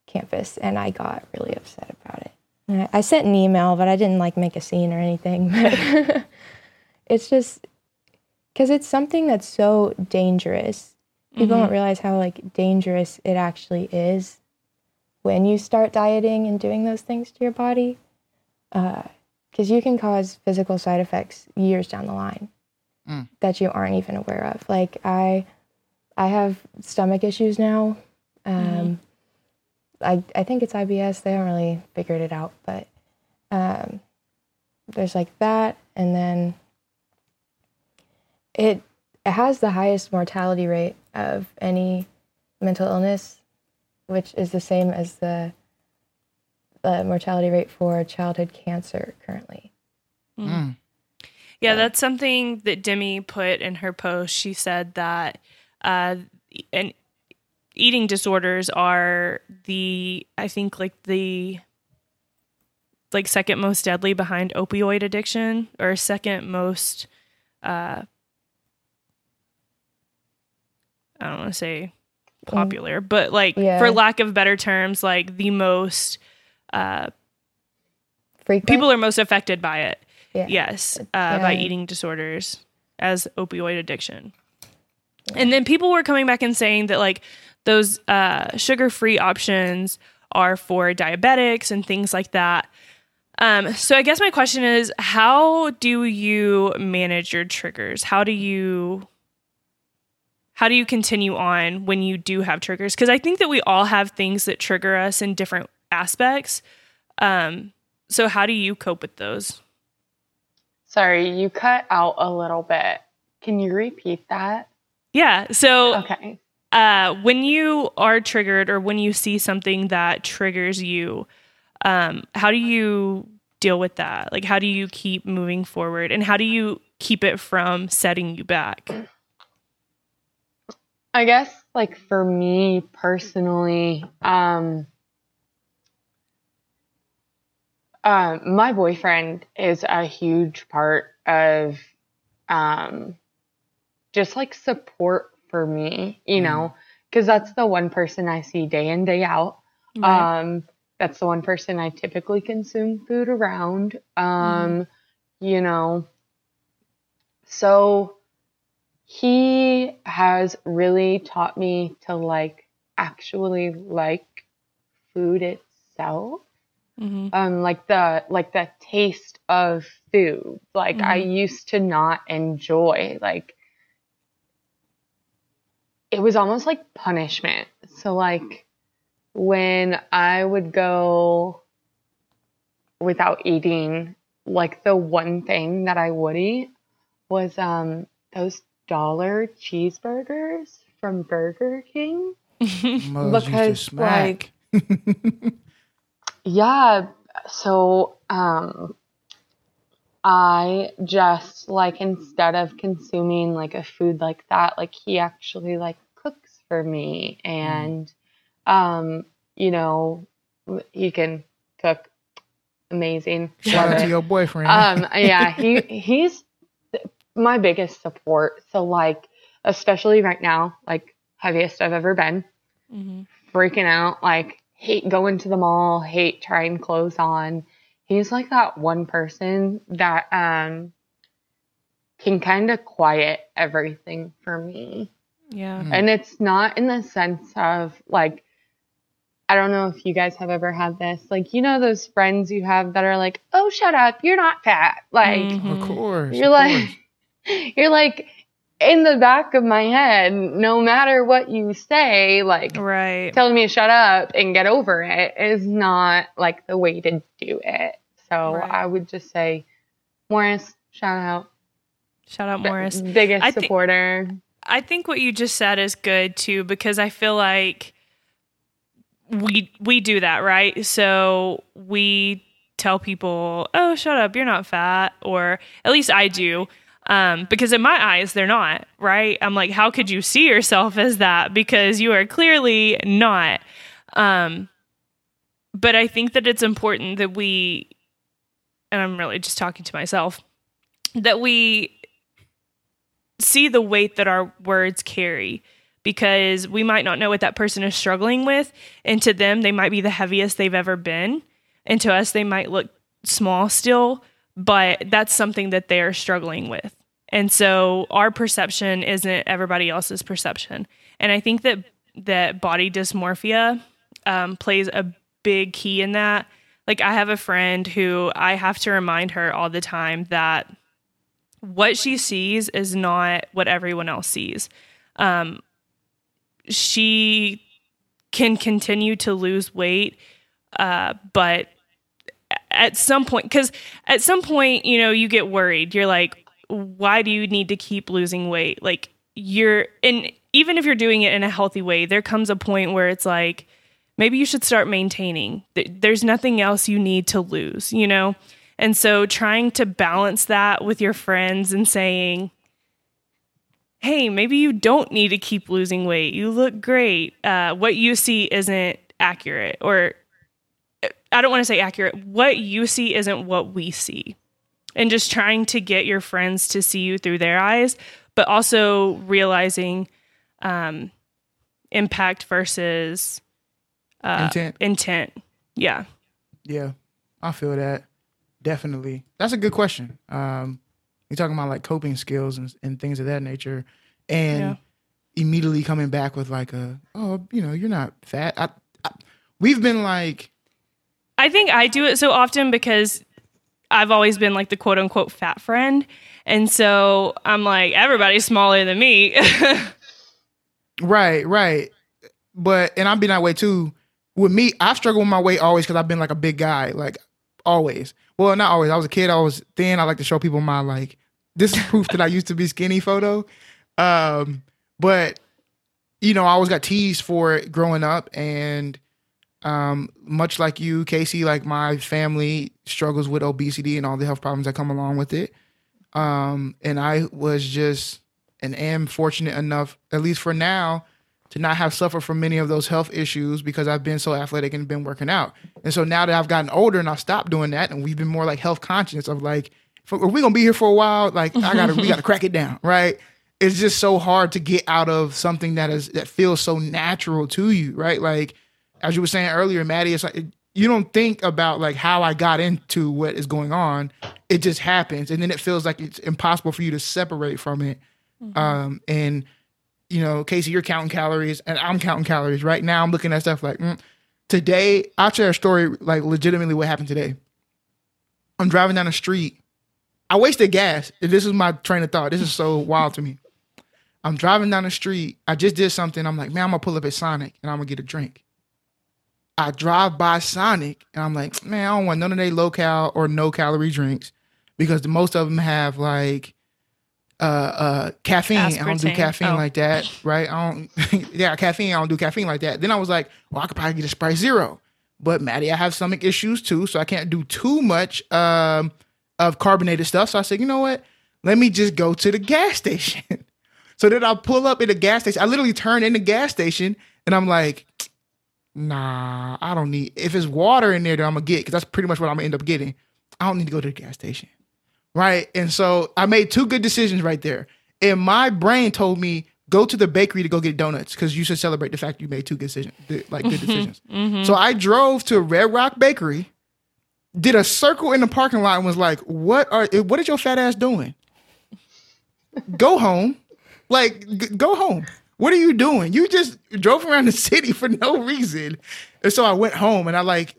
campus and i got really upset about it. I, I sent an email but i didn't like make a scene or anything. But it's just because it's something that's so dangerous. People don't mm-hmm. realize how like dangerous it actually is when you start dieting and doing those things to your body uh, because you can cause physical side effects years down the line that you aren't even aware of. Like i i have stomach issues now. Um I, I think it's ibs they haven't really figured it out but um there's like that and then it it has the highest mortality rate of any mental illness which is the same as the the mortality rate for childhood cancer currently. Mm. Yeah, that's something that Demi put in her post. She said that uh, and eating disorders are the I think like the like second most deadly behind opioid addiction or second most uh I don't want to say popular, but like Yeah. for lack of better terms, like the most uh Frequent. people are most affected by it. Yeah. Yes, uh, by eating disorders as opioid addiction. And then people were coming back and saying that like those uh, sugar-free options are for diabetics and things like that. Um, so I guess my question is, how do you manage your triggers? How do you how do you continue on when you do have triggers? Because I think that we all have things that trigger us in different aspects. Um, so how do you cope with those? Sorry, you cut out a little bit. Can you repeat that? Yeah. So Okay. uh, when you are triggered or when you see something that triggers you, um, how do you deal with that? Like, how do you keep moving forward and how do you keep it from setting you back? I guess like for me personally, um uh, my boyfriend is a huge part of um just like support for me, you know, because that's the one person I see day in, day out. Right. Um, that's the one person I typically consume food around. Um, you know, so he has really taught me to like actually like food itself. Mhm. Um, like the like the taste of food. Like I used to not enjoy like it was almost like punishment. So like when I would go without eating, like the one thing that I would eat was um those dollar cheeseburgers from Burger King. Mose used to Because, smack. Yeah, so um I just like instead of consuming like a food like that, like he actually like cooks for me and um you know he can cook amazing. Shout out to your boyfriend. Um yeah, he he's my biggest support. So like especially right now, like heaviest I've ever been Mhm. freaking out, like hate going to the mall, hate trying clothes on. He's like that one person that um can kind of quiet everything for me. Yeah. Mm. And it's not in the sense of like I don't know if you guys have ever had this. Like you know those friends you have that are like, "Oh, shut up. You're not fat." Like Mhm. of course. you're of like course. you're like in the back of my head, no matter what you say, like Right. telling me to shut up and get over it is not like the way to do it. So Right. I would just say, Morris, shout out, Shout out Morris. biggest I thi- supporter. I think what you just said is good too because I feel like we we do that, right? So we tell people, "Oh, shut up, you're not fat," or at least I do. Um, because in my eyes, they're not, right? I'm like, how could you see yourself as that? Because you are clearly not. Um, but I think that it's important that we, and I'm really just talking to myself, that we see the weight that our words carry because we might not know what that person is struggling with and to them they might be the heaviest they've ever been and to us they might look small still but that's something that they are struggling with and so our perception isn't everybody else's perception and i think that that body dysmorphia um, plays a big key in that like i have a friend who i have to remind her all the time that what she sees is not what everyone else sees. Um, she can continue to lose weight, uh, but at some point, because at some point, you know, you get worried. You're like, why do you need to keep losing weight? Like, you're, and even if you're doing it in a healthy way, there comes a point where it's like, maybe you should start maintaining. There's nothing else you need to lose, you know? And so trying to balance that with your friends and saying, hey, maybe you don't need to keep losing weight. You look great. Uh, what you see isn't accurate, or I don't want to say accurate. What you see isn't what we see. And just trying to get your friends to see you through their eyes, but also realizing um, impact versus uh, Intent. Intent. Yeah. Yeah, I feel that definitely. That's a good question. Um, you're talking about like coping skills and, and things of that nature, and Yeah. immediately coming back with like a, oh, you know, you're not fat. I, I, we've been like, I think I do it so often because I've always been like the quote unquote fat friend. And so I'm like, everybody's smaller than me. right, right, but and I've been that way too. With me, I've struggled with my weight always because I've been like a big guy, like always. Well, not always. I was a kid. I was thin. I like to show people my like. This is proof that I used to be skinny photo. Um, but you know, I always got teased for it growing up, and um, much like you, Casey, like my family struggles with obesity and all the health problems that come along with it. Um, and I was just and am fortunate enough, at least for now, to not have suffered from many of those health issues because I've been so athletic and been working out. And so now that I've gotten older and I've stopped doing that, and we've been more like health conscious of like, if if we gonna be here for a while, like I gotta we gotta crack it down, right? It's just so hard to get out of something that is that feels so natural to you, right? Like as you were saying earlier, Maddie, it's like you don't think about like how I got into what is going on. It just happens, and then it feels like it's impossible for you to separate from it. Um, and you know, Casey, you're counting calories, and I'm counting calories. Right now, I'm looking at stuff like mm. today. I'll share a story like legitimately what happened today. I'm driving down the street. I wasted gas. This is my train of thought. This is so wild to me. I'm driving down the street. I just did something. I'm like, man, I'm gonna pull up at Sonic and I'm gonna get a drink. I drive by Sonic and I'm like, man, I don't want none of their low cal or no calorie drinks because the, most of them have like uh uh caffeine. I don't do caffeine Oh. like that, right? I don't yeah, caffeine, I don't do caffeine like that. Then I was like, well, I could probably get a Sprite Zero. But Maddie, I have stomach issues too, so I can't do too much um of carbonated stuff. So I said, you know what? Let me just go to the gas station. so then I pull up in the gas station. I literally turn in the gas station and I'm like, nah, I don't need. If it's water in there, that I'm gonna get because that's pretty much what I'm gonna end up getting. I don't need to go to the gas station, right? And so I made two good decisions right there. And my brain told me go to the bakery to go get donuts because you should celebrate the fact you made two good decisions, like good mm-hmm, decisions. Mm-hmm. So I drove to Red Rock Bakery, did a circle in the parking lot, and was like, "What are? Eh, what is your fat ass doing? Go home, like g- go home." What are you doing? You just drove around the city for no reason. And so I went home and I like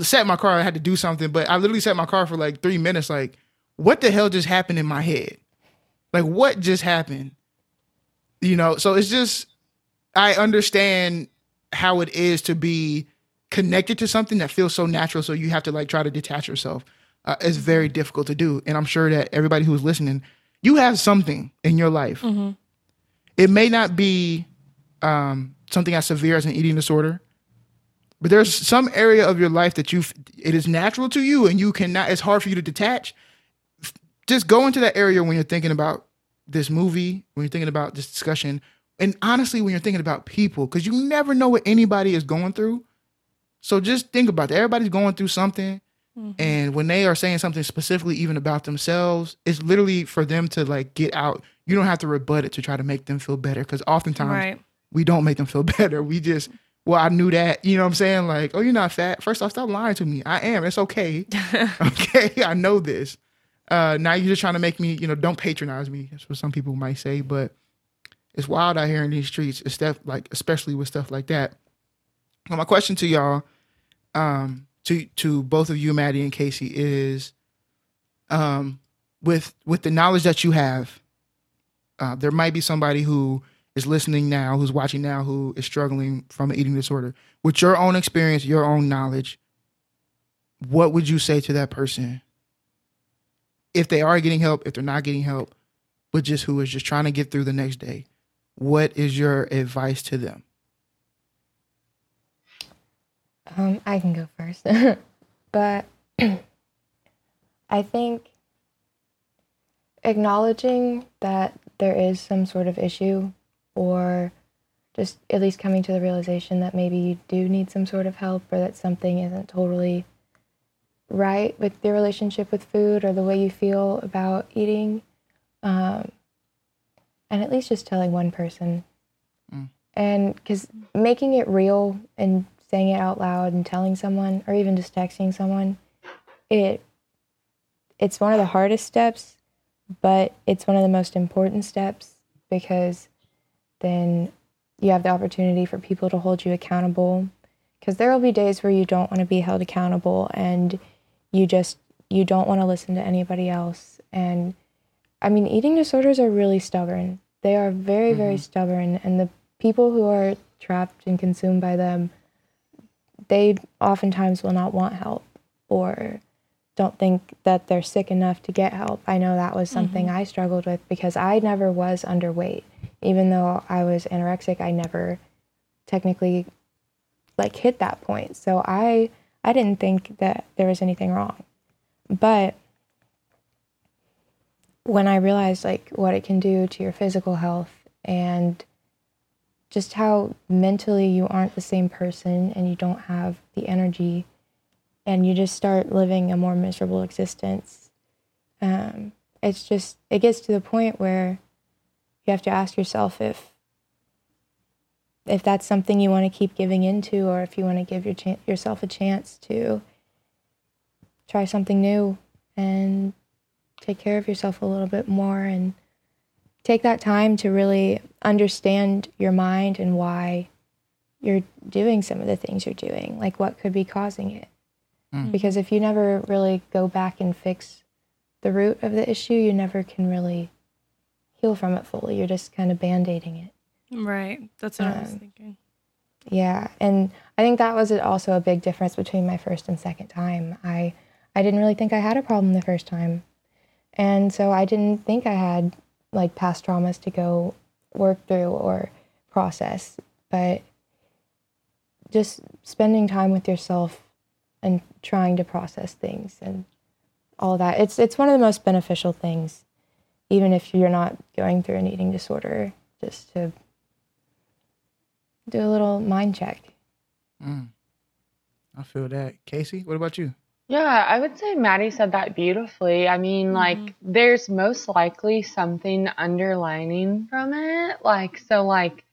sat my car. I had to do something, but I literally sat my car for like three minutes. Like, what the hell just happened in my head? Like, what just happened? You know, so it's just, I understand how it is to be connected to something that feels so natural. So you have to like try to detach yourself. Uh, it's very difficult to do. And I'm sure that everybody who's listening, you have something in your life it may not be um, something as severe as an eating disorder, but there's some area of your life that you it is natural to you and you cannot. It's hard for you to detach. Just go into that area when you're thinking about this movie, when you're thinking about this discussion, and honestly, when you're thinking about people, because you never know what anybody is going through. So just think about that. Everybody's going through something. And when they are saying something specifically even about themselves, it's literally for them to like get out. You don't have to rebut it to try to make them feel better because oftentimes Right. we don't make them feel better. We just, well, I knew that. You know what I'm saying? Like, oh, you're not fat. First off, stop lying to me. I am. It's okay. okay. I know this. Uh, now you're just trying to make me, you know, don't patronize me. That's what some people might say, but it's wild out here in these streets. It's stuff like, especially with stuff like that. Well, my question to y'all, um, to to both of you, Maddie and Casey, is, um, with with the knowledge that you have, uh, there might be somebody who is listening now, who's watching now, who is struggling from an eating disorder. With your own experience, your own knowledge, what would you say to that person? If they are getting help, if they're not getting help, but just who is just trying to get through the next day, what is your advice to them? Um, I can go first. but I think acknowledging that there is some sort of issue or just at least coming to the realization that maybe you do need some sort of help or that something isn't totally right with your relationship with food or the way you feel about eating. Um, and at least just telling one person. Mm. And because making it real and saying it out loud and telling someone or even just texting someone, it it's one of the hardest steps, but it's one of the most important steps because then you have the opportunity for people to hold you accountable. Because there will be days where you don't want to be held accountable and you just you don't want to listen to anybody else. And i mean eating disorders are really stubborn. They are very very mm-hmm. stubborn and the people who are trapped and consumed by them they oftentimes will not want help or don't think that they're sick enough to get help. I know that was something mm-hmm. I struggled with because I never was underweight. Even though I was anorexic, I never technically like hit that point. So I I didn't think that there was anything wrong. But when I realized like what it can do to your physical health and just how mentally you aren't the same person and you don't have the energy and you just start living a more miserable existence. Um, it's just, it gets to the point where you have to ask yourself if if that's something you want to keep giving into or if you want to give your chan yourself a chance to try something new and take care of yourself a little bit more and take that time to really understand your mind and why you're doing some of the things you're doing like what could be causing it because if you never really go back and fix the root of the issue you never can really heal from it fully you're just kind of band-aiding it Right. That's what I was Um, thinking. yeah, and I think that was also a big difference between my first and second time. I I didn't really think I had a problem the first time. And so I didn't think I had like past traumas to go work through or process, but just spending time with yourself and trying to process things and all that. It's it's one of the most beneficial things even if you're not going through an eating disorder just to do a little mind check. Mm. I feel that. Casey, what about you? Yeah, I would say Maddie said that beautifully. I mean, like, there's most likely something underlining from it. Like, so, like,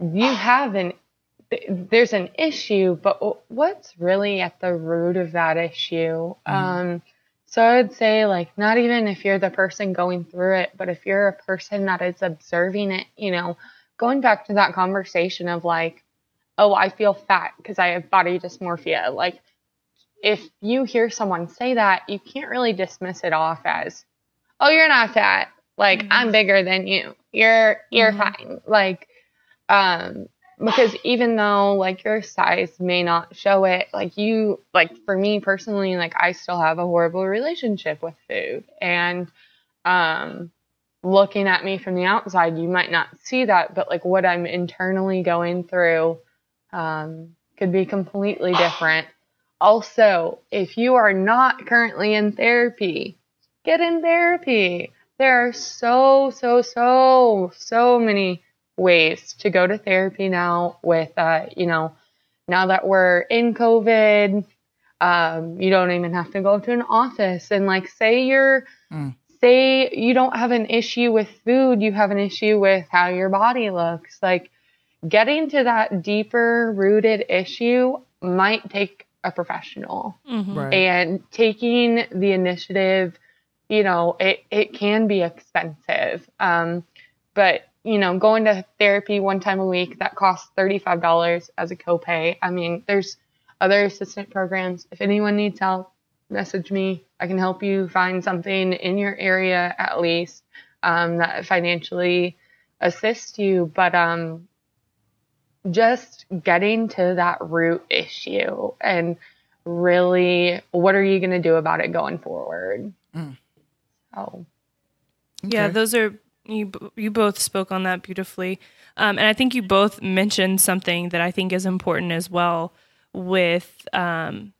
you have an, th- there's an issue, but what's really at the root of that issue? Um, so I would say, like, not even if you're the person going through it, but if you're a person that is observing it, you know, going back to that conversation of like, oh, I feel fat because I have body dysmorphia. Like, if you hear someone say that, you can't really dismiss it off as, "Oh, you're not fat. Like Mhm. I'm bigger than you. You're you're Mhm. fine." Like, um, because even though like your size may not show it, like you, like for me personally, like I still have a horrible relationship with food, and um, looking at me from the outside, you might not see that, but like what I'm internally going through, um, could be completely different. Also, if you are not currently in therapy, get in therapy. There are so, so, so, so many ways to go to therapy now with, uh, you know, now that we're in COVID, um, you don't even have to go to an office. And like, say you're, Mm. say you don't have an issue with food, you have an issue with how your body looks. Like, getting to that deeper rooted issue might take a professional Mhm. Right. and taking the initiative you know it, it can be expensive um, but you know going to therapy one time a week that costs $35 as a copay. I mean there's other assistant programs. If anyone needs help message me. I can help you find something in your area at least um, that financially assist you. But um, just getting to that root issue and really what are you going to do about it going forward? Mm. oh Yeah, those are you. You both spoke on that beautifully, um, and I think you both mentioned something that I think is important as well, with um,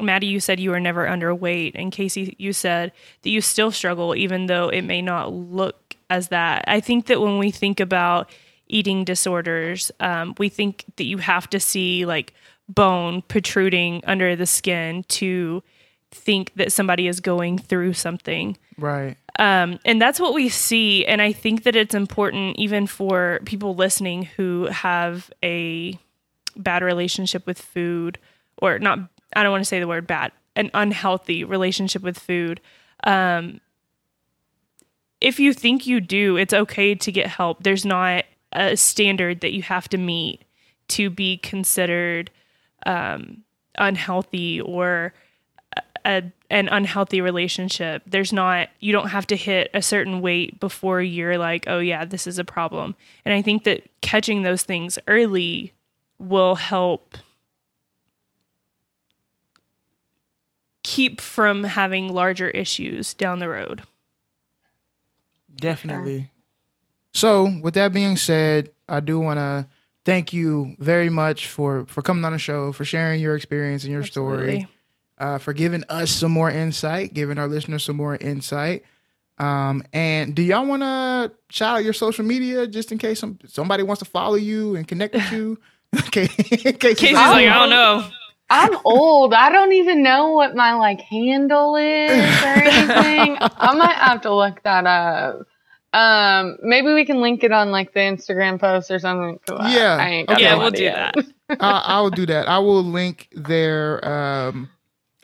Maddie, you said you were never underweight, and Casey, you said that you still struggle, even though it may not look as that. I think that when we think about eating disorders, um, we think that you have to see like bone protruding under the skin to think that somebody is going through something. Right. Um, and that's what we see. And I think that it's important, even for people listening who have a bad relationship with food, or not, I don't want to say the word bad, an unhealthy relationship with food. Um, if you think you do, it's okay to get help. There's not a standard that you have to meet to be considered um, unhealthy or a, an unhealthy relationship. There's not, you don't have to hit a certain weight before you're like, oh, yeah, this is a problem. And I think that catching those things early will help keep from having larger issues down the road. Definitely. So, with that being said, I do want to thank you very much for for coming on the show, for sharing your experience and your story, Absolutely. Uh, for giving us some more insight, giving our listeners some more insight. Um, and do y'all want to shout out your social media just in case some, somebody wants to follow you and connect with you? okay, Casey's like, I don't know. I'm old. I don't even know what my like handle is or anything. I might have to look that up. Um, maybe we can link it on like the Instagram post or something. I- Yeah. I ain't got Okay. Yeah, we'll do idea. that. I, I will do that. I will link their um,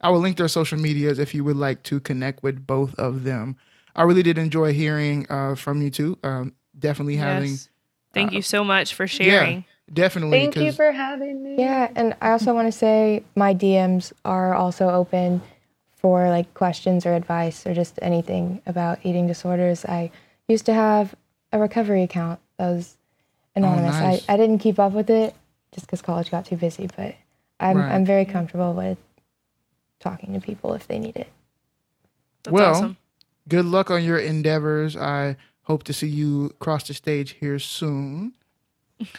I will link their social medias if you would like to connect with both of them. I really did enjoy hearing uh, from you too. Um, definitely having Yes. Thank uh, you so much for sharing. definitely Thank you for having me. Yeah, and I also want to say my DMs are also open for like questions or advice or just anything about eating disorders. I used to have a recovery account that was anonymous. nice. I, I didn't keep up with it just because college got too busy, but I'm Right. I'm very comfortable with talking to people if they need it. That's Well, awesome. good luck on your endeavors. I hope to see you cross the stage here soon.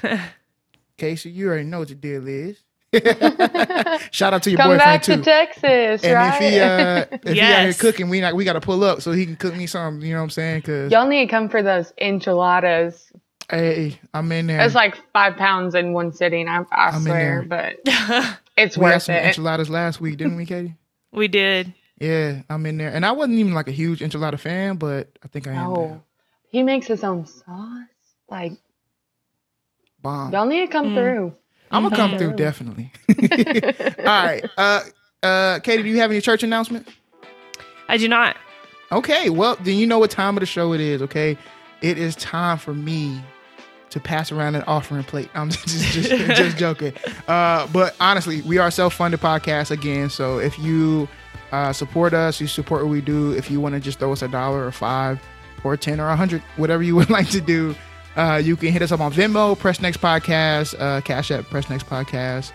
Casey, you already know what the deal is. Shout out to your Come boyfriend back too. to Texas, and right? if he uh if he out here cooking, we not we got to pull up so he can cook me some. You know what I'm saying? Because Y'all need to come for those enchiladas. hey, I'm in there. It's like five pounds in one sitting. I, I I'm in swear, there. but it's we had worth some it. enchiladas last week, didn't we, Katie? we did. Yeah, I'm in there, and I wasn't even like a huge enchilada fan, but I think I am. now. He makes his own sauce. Like Bomb. y'all need to come Mm. through. I'm gonna come Mhm. through definitely. All right, uh, uh, Katie, do you have any church announcement? I do not. Okay, well then you know what time of the show it is. Okay, it is time for me to pass around an offering plate. I'm just just, just joking. Uh, but honestly, we are self-funded podcast again. So if you uh, support us, you support what we do. If you want to just throw us a dollar or five or ten or a hundred, whatever you would like to do, uh, you can hit us up on Venmo, Press Next Podcast, uh, Cash App, Press Next Podcast.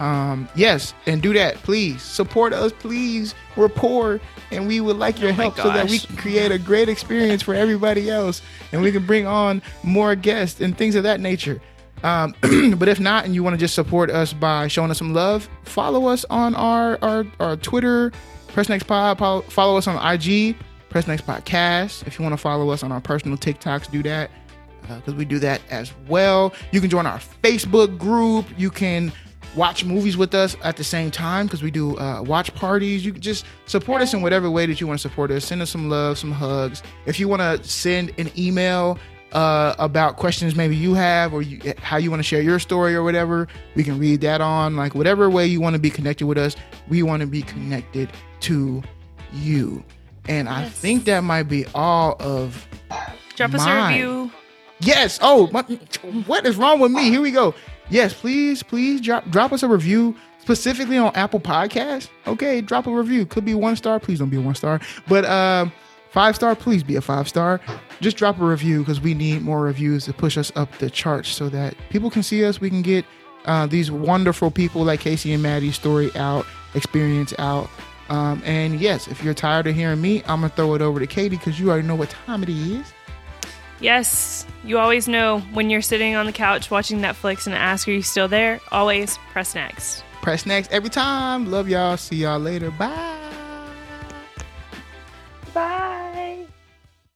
Um, yes, and do that, please. Support us, please. We're poor, and we would like your Oh help so that we can create a great experience for everybody else, and we can bring on more guests and things of that nature. Um, but if not, and you want to just support us by showing us some love, follow us on our our, our Twitter, Press Next Pod. Follow, follow us on IG, Press Next Podcast. If you want to follow us on our personal TikToks, do that because we do that as well. You can join our Facebook group. You can watch movies with us at the same time because we do uh, watch parties. You can just support us in whatever way that you want to support us. Send us some love, some hugs. If you want to send an email uh, about questions maybe you have or you, how you want to share your story or whatever, we can read that on. Like whatever way you want to be connected with us, we want to be connected to you. And I think that might be all of Drop us a Mine. review. Yes. Oh, my, what is wrong with me? Here we go. Yes, please, please drop drop us a review specifically on Apple Podcasts. Okay, drop a review. Could be one star. Please don't be a one star. But um, five star. Please be a five star. Just drop a review because we need more reviews to push us up the charts so that people can see us. We can get uh, these wonderful people like Casey and Maddie's story out, experience out. Um, and yes, if you're tired of hearing me, I'm gonna throw it over to Katie because you already know what time it is. Yes, you always know when you're sitting on the couch watching Netflix and ask, Are you still there? Always press next. Press next every time. Love y'all. See y'all later. Bye. Bye.